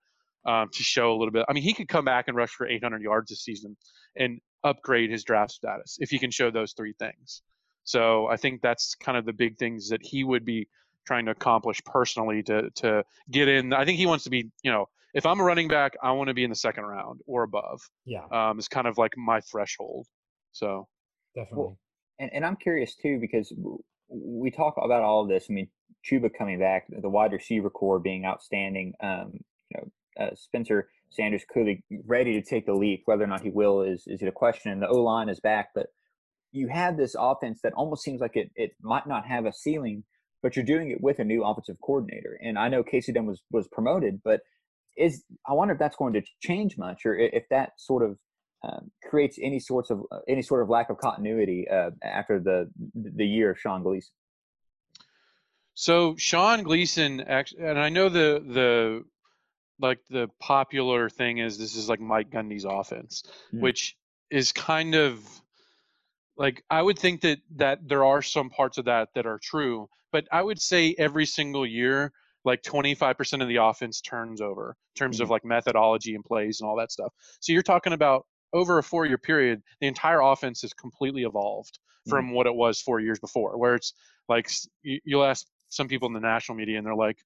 um, to show a little bit. I mean, he could come back and rush for 800 yards this season and upgrade his draft status if he can show those three things. So I think that's kind of the big things that he would be trying to accomplish personally to to get in. I think he wants to be, you know, if I'm a running back, I want to be in the second round or above. Yeah, um, it's kind of like my threshold. So definitely. Well, and and I'm curious too because we talk about all of this. I mean, Chuba coming back, the wide receiver corps being outstanding. Um, you know, uh, Spencer Sanders clearly ready to take the leap. Whether or not he will is is a question. And the O line is back, but you have this offense that almost seems like it it might not have a ceiling, but you're doing it with a new offensive coordinator. And I know Casey Dunn was was promoted, but is I wonder if that's going to change much, or if that sort of um, creates any sorts of uh, any sort of lack of continuity uh, after the the year of Sean Gleeson. So Sean Gleeson, and I know the the like the popular thing is this is like Mike Gundy's offense, mm. which is kind of like I would think that that there are some parts of that that are true, but I would say every single year like 25% of the offense turns over in terms mm. of mm-hmm. like methodology and plays and all that stuff. So you're talking about over a four year period, the entire offense has completely evolved mm. from what it was four years before, where it's like you'll ask some people in the national media and they're like,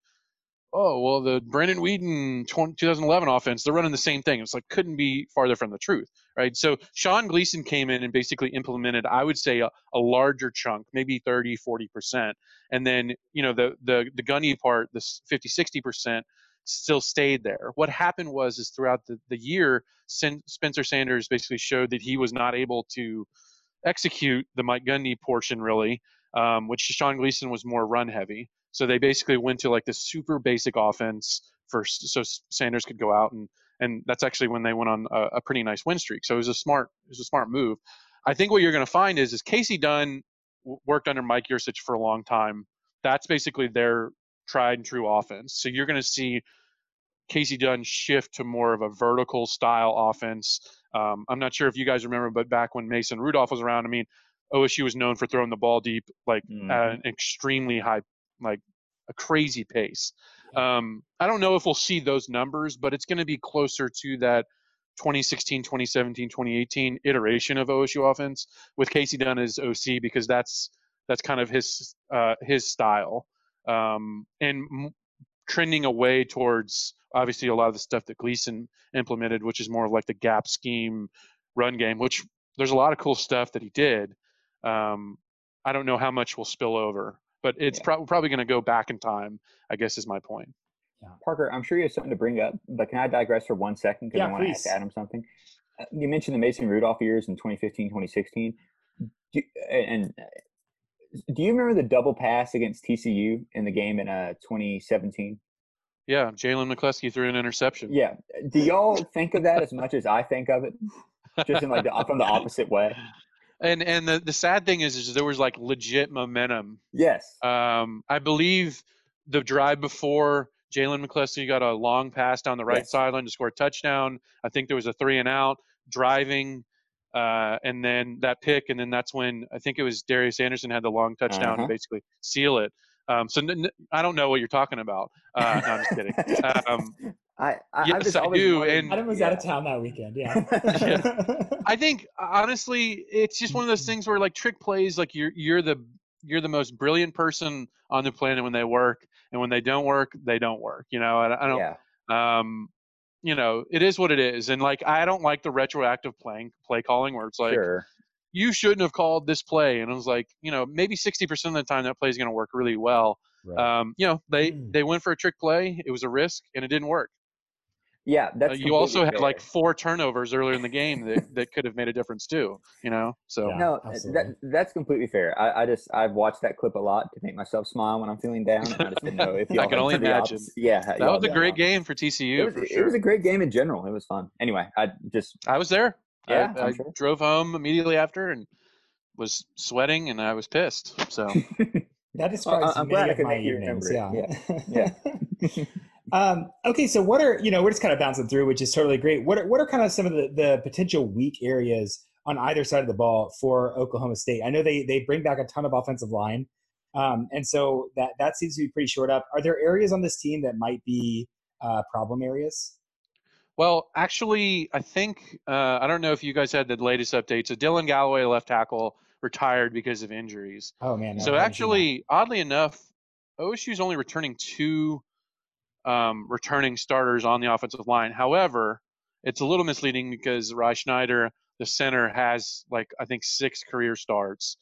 oh, well, the Brandon Weeden 2011 offense, they're running the same thing. It's like, couldn't be farther from the truth, right? So Sean Gleeson came in and basically implemented, I would say, a, a larger chunk, maybe 30, 40%. And then, you know, the, the, the Gundy part, this 50, 60%, still stayed there. What happened was, is throughout the, the year, Spencer Sanders basically showed that he was not able to execute the Mike Gundy portion really, um, which Sean Gleeson was more run heavy. So they basically went to like this super basic offense first, so Sanders could go out and and that's actually when they went on a, a pretty nice win streak. So it was a smart it was a smart move. I think what you're going to find is is Casey Dunn worked under Mike Yurcich for a long time. That's basically their tried and true offense. So you're going to see Casey Dunn shift to more of a vertical style offense. Um, I'm not sure if you guys remember, but back when Mason Rudolph was around, I mean, OSU was known for throwing the ball deep, like mm-hmm. at an extremely high like a crazy pace. Um, I don't know if we'll see those numbers, but it's going to be closer to that 2016, 2017, 2018 iteration of OSU offense with Casey Dunn as OC because that's that's kind of his uh, his style um, and m- trending away towards obviously a lot of the stuff that Gleeson implemented, which is more of like the gap scheme run game, which there's a lot of cool stuff that he did. Um, I don't know how much will spill over but it's yeah. pro- probably going to go back in time. I guess is my point. Yeah. Parker, I'm sure you have something to bring up, but can I digress for one second because yeah, I want to ask Adam something. Uh, you mentioned the Mason Rudolph years in 2015, 2016, do, and do you remember the double pass against TCU in the game in uh, 2017? Yeah, Jalen McCleskey threw an interception. Yeah, do y'all think of that as much as I think of it, just in like the, from the opposite way? and and the, the sad thing is, is there was like legit momentum. Yes. Um, I believe the drive before Jalen McCleskey got a long pass down the right yes. sideline to score a touchdown. I think there was a three and out driving, uh, and then that pick, and then that's when I think it was Darius Anderson had the long touchdown uh-huh. to basically seal it. Um, so n- n- I don't know what you're talking about. Uh, no, I'm just kidding. Um, I, I yes, I do. And Adam was yeah. out of town that weekend. Yeah. yeah. I think honestly, it's just one of those things where like trick plays, like you're you're the you're the most brilliant person on the planet when they work, and when they don't work, they don't work. You know, I, I don't. Yeah. Um, you know, it is what it is, and like I don't like the retroactive playing play calling where it's like. Sure. You shouldn't have called this play, and I was like, you know, maybe sixty percent of the time that play is going to work really well. Right. Um, you know, they mm. they went for a trick play. It was a risk, and it didn't work. Yeah, Uh, you also completely had like four turnovers earlier in the game that, that could have made a difference too. You know, so Yeah. no, absolutely. that that's completely fair. I, I just I've watched that clip a lot to make myself smile when I'm feeling down. And I just didn't know if I y'all can only imagine. opposite. Yeah, that was a done great game for TCU It was, for it was a great game in general. It was fun. Anyway, I just I was there. Yeah, I, I'm sure. drove home immediately after and was sweating and I was pissed. So That describes I'm glad many I of could my make you evenings. remember Yeah. Yeah. Um, okay, so what are you know we're just kind of bouncing through, which is totally great. What are, what are kind of some of the, the potential weak areas on either side of the ball for Oklahoma State? I know they they bring back a ton of offensive line, um, and so that that seems to be pretty short up. Are there areas on this team that might be uh, problem areas? Well, actually, I think uh, I don't know if you guys had the latest update. So Dylan Galloway, left tackle, retired because of injuries. Oh man, no, so I haven't seen that. actually, oddly enough, OSU's only returning two um, returning starters on the offensive line. However, it's a little misleading because Ry Schneider, the center, has like I think six career starts,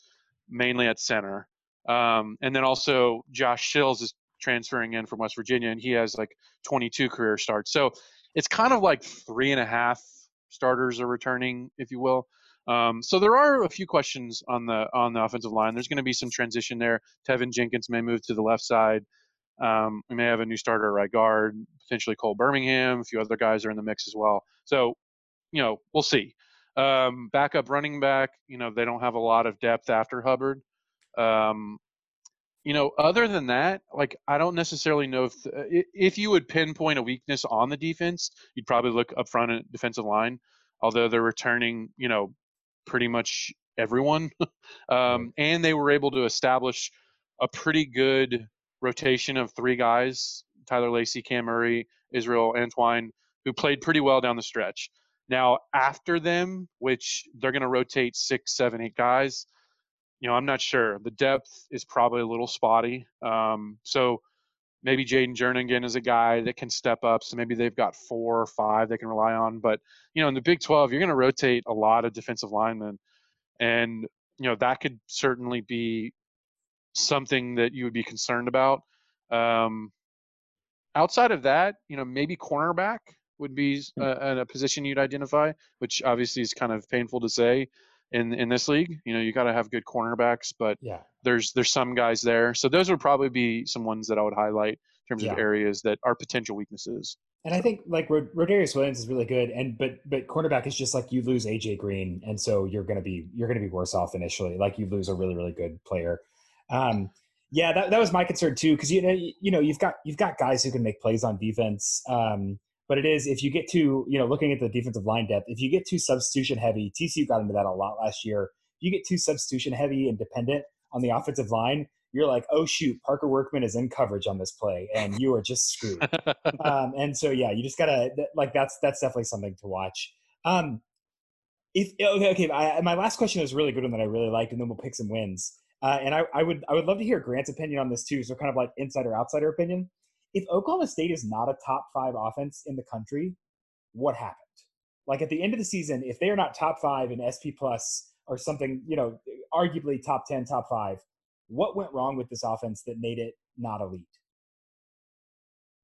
mainly at center. Um, and then also Josh Sills is transferring in from West Virginia, and he has like 22 career starts. So it's kind of like three and a half starters are returning, if you will. Um, so there are a few questions on the on the offensive line. There's going to be some transition there. Teven Jenkins may move to the left side. Um, we may have a new starter right guard, potentially Cole Birmingham. A few other guys are in the mix as well. So, you know, we'll see. Um, backup running back, you know, they don't have a lot of depth after Hubbard. Um, you know, other than that, like I don't necessarily know if uh, if you would pinpoint a weakness on the defense, you'd probably look up front at defensive line. Although they're returning, you know, pretty much everyone, um, and they were able to establish a pretty good rotation of three guys: Tyler Lacey, Cam Murray, Israel Antwine, who played pretty well down the stretch. Now after them, which they're going to rotate six, seven, eight guys you know, I'm not sure. The depth is probably a little spotty. Um, so maybe Jayden Jernigan is a guy that can step up. So maybe they've got four or five they can rely on. But you know, in the Big 12, you're going to rotate a lot of defensive linemen, and you know that could certainly be something that you would be concerned about. Um, outside of that, you know, maybe cornerback would be a, a position you'd identify, which obviously is kind of painful to say in in this league. You know, you got to have good cornerbacks, but Yeah. there's there's some guys there. So those would probably be some ones that I would highlight in terms Yeah. of areas that are potential weaknesses. And I think like Rod- Rodarius Williams is really good, and but but cornerback is just like you lose AJ Green, and so you're gonna be you're gonna be worse off initially. Like you lose a really really good player. Um, yeah, that, that was my concern too, because you know you know you've got you've got guys who can make plays on defense. Um, but it is if you get to you know looking at the defensive line depth, if you get too substitution heavy, TCU got into that a lot last year. If you get too substitution heavy and dependent on the offensive line, you're like, oh shoot, Parker Workman is in coverage on this play, and you are just screwed um, and so yeah, you just gotta like that's that's definitely something to watch. Um, if okay, okay, I, my last question is a really good one that I really liked, and then we'll pick some wins. Uh, and I, I would I would love to hear Grant's opinion on this too. So kind of like insider outsider opinion. If Oklahoma State is not a top five offense in the country, what happened? Like at the end of the season, if they are not top five in SP plus or something, you know, arguably top ten, top five, what went wrong with this offense that made it not elite?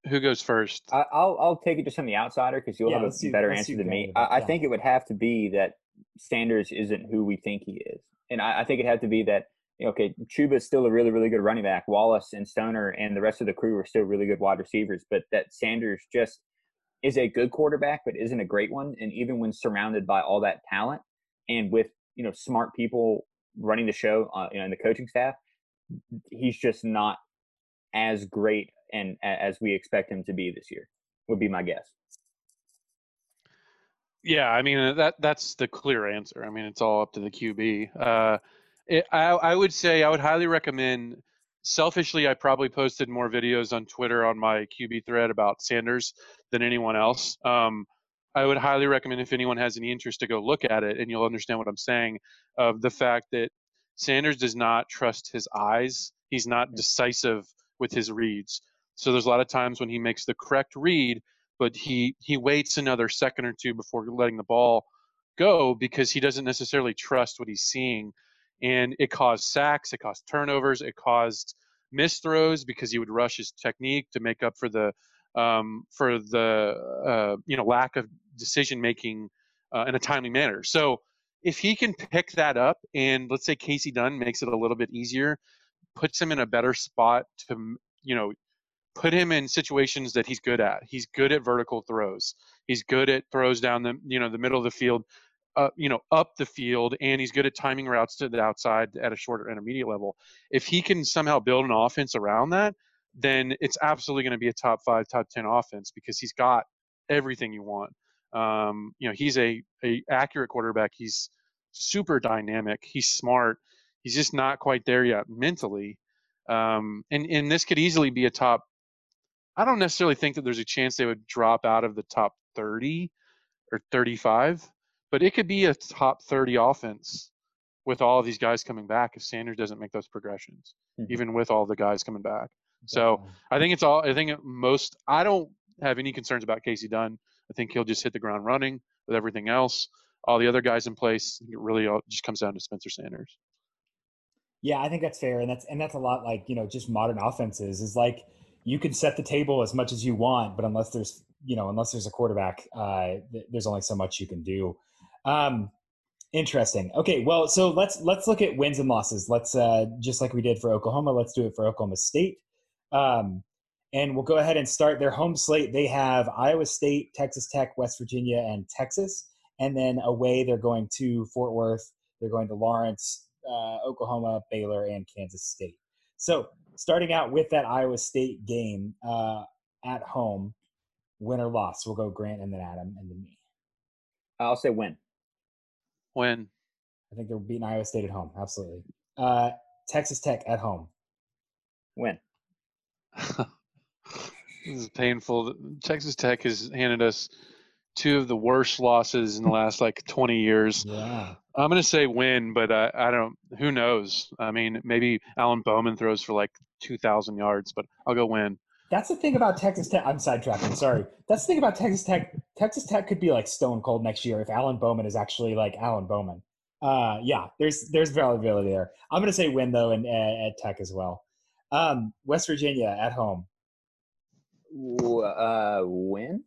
Who goes first? I, I'll I'll take it just from the outsider because you'll Yeah, have a let's better answer than me. I, I yeah. think it would have to be that Sanders isn't who we think he is, and I, I think it had to be that you know, okay, Chuba is still a really really good running back. Wallace and Stoner and the rest of the crew are still really good wide receivers, but that Sanders just is a good quarterback, but isn't a great one. And even when surrounded by all that talent and with you know smart people running the show, uh, you know, and the coaching staff, he's just not as great and as we expect him to be this year. Would be my guess. Yeah, I mean uh, that that's the clear answer. I mean, it's all up to the QB. Uh, it, I I would say I would highly recommend. Selfishly, I probably posted more videos on Twitter on my QB thread about Sanders than anyone else. Um, I would highly recommend if anyone has any interest to go look at it, and you'll understand what I'm saying. Of the fact that Sanders does not trust his eyes. He's not decisive with his reads. So there's a lot of times when he makes the correct read, but he he waits another second or two before letting the ball go because he doesn't necessarily trust what he's seeing and it caused sacks it caused turnovers it caused missed throws because he would rush his technique to make up for the um, for the uh, you know lack of decision making uh, in a timely manner. So if he can pick that up, and let's say Casey Dunn makes it a little bit easier, puts him in a better spot to you know put him in situations that he's good at. He's good at vertical throws. He's good at throws down the you know the middle of the field, uh, you know up the field, and he's good at timing routes to the outside at a shorter intermediate level. If he can somehow build an offense around that, then it's absolutely going to be a top five, top ten offense because he's got everything you want. Um, you know, he's a a accurate quarterback. He's super dynamic. He's smart. He's just not quite there yet mentally. Um, and and this could easily be a top. I don't necessarily think that there's a chance they would drop out of the top 30 or 35, but it could be a top 30 offense with all of these guys coming back if Sanders doesn't make those progressions, mm-hmm. even with all the guys coming back. So I think it's all. I think most. I don't have any concerns about Casey Dunn. I think he'll just hit the ground running with everything else. All the other guys in place. It really all just comes down to Spencer Sanders. Yeah, I think that's fair, and that's and that's a lot like you know just modern offenses is like you can set the table as much as you want, but unless there's you know unless there's a quarterback, uh, there's only so much you can do. Um, interesting. Okay, well, so let's let's look at wins and losses. Let's uh, just like we did for Oklahoma, let's do it for Oklahoma State. Um, and we'll go ahead and start their home slate. They have Iowa State, Texas Tech, West Virginia, and Texas. And then away, they're going to Fort Worth, they're going to Lawrence, uh, Oklahoma, Baylor, and Kansas State. So, starting out with that Iowa State game uh, at home, win or loss. We'll go Grant and then Adam and then me. I'll say win. Win. I think they're beating Iowa State at home. Absolutely. Uh, Texas Tech at home. Win. this is painful. Texas Tech has handed us two of the worst losses in the last like 20 years. Yeah. I'm going to say win, but I, I don't. Who knows? I mean, maybe Alan Bowman throws for like 2,000 yards, but I'll go win. That's the thing about Texas Tech. I'm sidetracking. Sorry. That's the thing about Texas Tech. Texas Tech could be like stone cold next year if Alan Bowman is actually like Alan Bowman. Uh, yeah, there's there's variability there. I'm going to say win though, and at Tech as well. Um, West Virginia at home. Uh, win.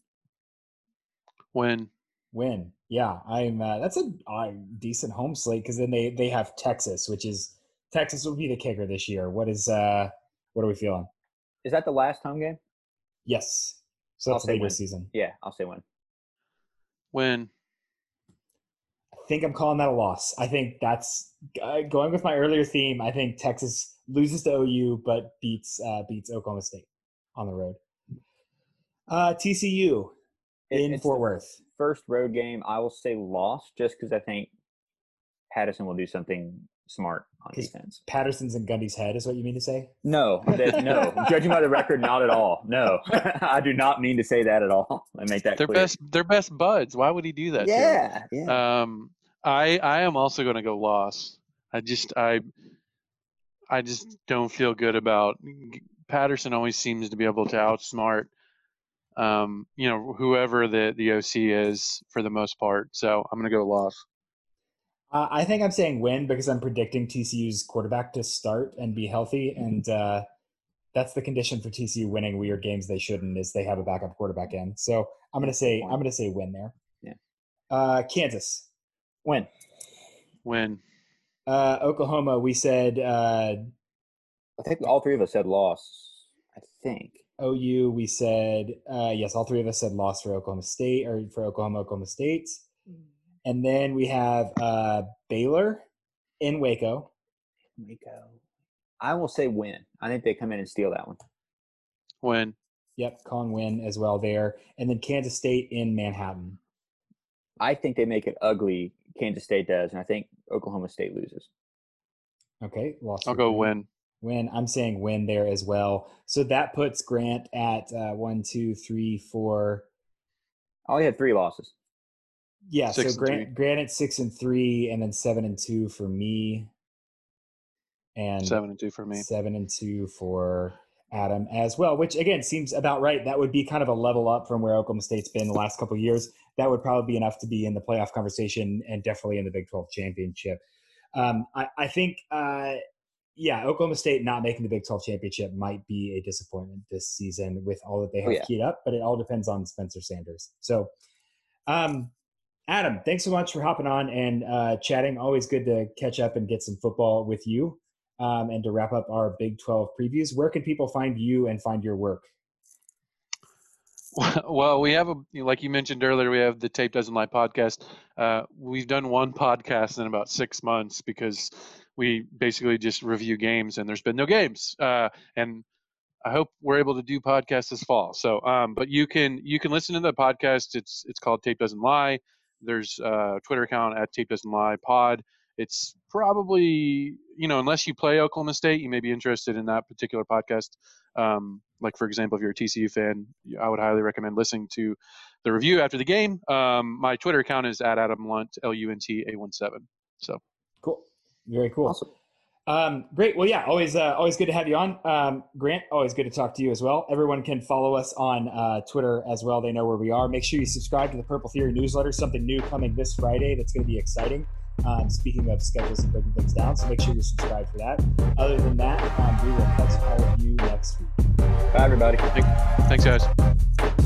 Win. Win. Yeah, I'm. Uh, that's a uh, decent home slate because then they they have Texas, which is Texas will be the kicker this year. What is uh, what are we feeling? Is that the last home game? Yes. So that's the season. Yeah, I'll say win. Win. I think I'm calling that a loss. I think that's uh, going with my earlier theme. I think Texas loses to OU, but beats uh, beats Oklahoma State on the road. Uh, TCU in it's Fort Worth. First road game, I will say loss, just because I think Patterson will do something smart on defense. Patterson's in Gundy's head, is what you mean to say? No, that, no. Judging by the record, not at all. No, I do not mean to say that at all. I make that they're clear. best. They're best buds. Why would he do that? Yeah, yeah. Um, I I am also going to go loss. I just I I just don't feel good about Patterson. Always seems to be able to outsmart, um, you know, whoever the the OC is for the most part. So I'm going to go loss. Uh, I think I'm saying win because I'm predicting TCU's quarterback to start and be healthy, and uh, that's the condition for TCU winning weird games they shouldn't is they have a backup quarterback in. So I'm going to say I'm going to say win there. Yeah. Uh, Kansas. Win. Win. Uh, Oklahoma, we said. Uh, I think all three of us said loss. I think. OU, we said uh, yes. All three of us said loss for Oklahoma State or for Oklahoma, Oklahoma State, and then we have uh, Baylor in Waco. Waco. I will say win. I think they come in and steal that one. Win. Yep, Con win as well there, and then Kansas State in Manhattan. I think they make it ugly. Kansas State does, and I think Oklahoma State loses. Okay, lost. I'll go win. Win. I'm saying win there as well. So that puts Grant at uh, one, two, three, four. Oh, he had three losses. Yeah, six so Grant, Grant at six and three, and then seven and two for me, and seven and two for me. Seven and two for Adam as well, which again seems about right. That would be kind of a level up from where Oklahoma State's been the last couple years. That would probably be enough to be in the playoff conversation and definitely in the Big 12 championship. Um, I, I, think uh, yeah, Oklahoma State not making the Big 12 championship might be a disappointment this season with all that they have oh, yeah. keyed up, but it all depends on Spencer Sanders. So, um, Adam, thanks so much for hopping on and uh, chatting. Always good to catch up and get some football with you. Um, and to wrap up our Big 12 previews, where can people find you and find your work? Well, we have a like you mentioned earlier, we have the Tape Doesn't Lie podcast. Uh, we've done one podcast in about six months because we basically just review games, and there's been no games. Uh, and I hope we're able to do podcasts this fall. So, um, but you can you can listen to the podcast. It's it's called Tape Doesn't Lie. There's a Twitter account at Tape Doesn't Lie Pod. It's probably you know unless you play Oklahoma State, you may be interested in that particular podcast. Um, like for example, if you're a TCU fan, I would highly recommend listening to the review after the game. Um, my Twitter account is at Adam Lunt L U N T A one seven. So cool. Very cool. Awesome. Um, great. Well, yeah, always, uh, always good to have you on. Um, Grant, always good to talk to you as well. Everyone can follow us on uh, Twitter as well. They know where we are. Make sure you subscribe to the Purple Theory newsletter. Something new coming this Friday that's going to be exciting. Um, speaking of schedules and breaking things down, so make sure you subscribe for that. Other than that, um, we will catch all of you next week. Bye, everybody. Thanks, guys.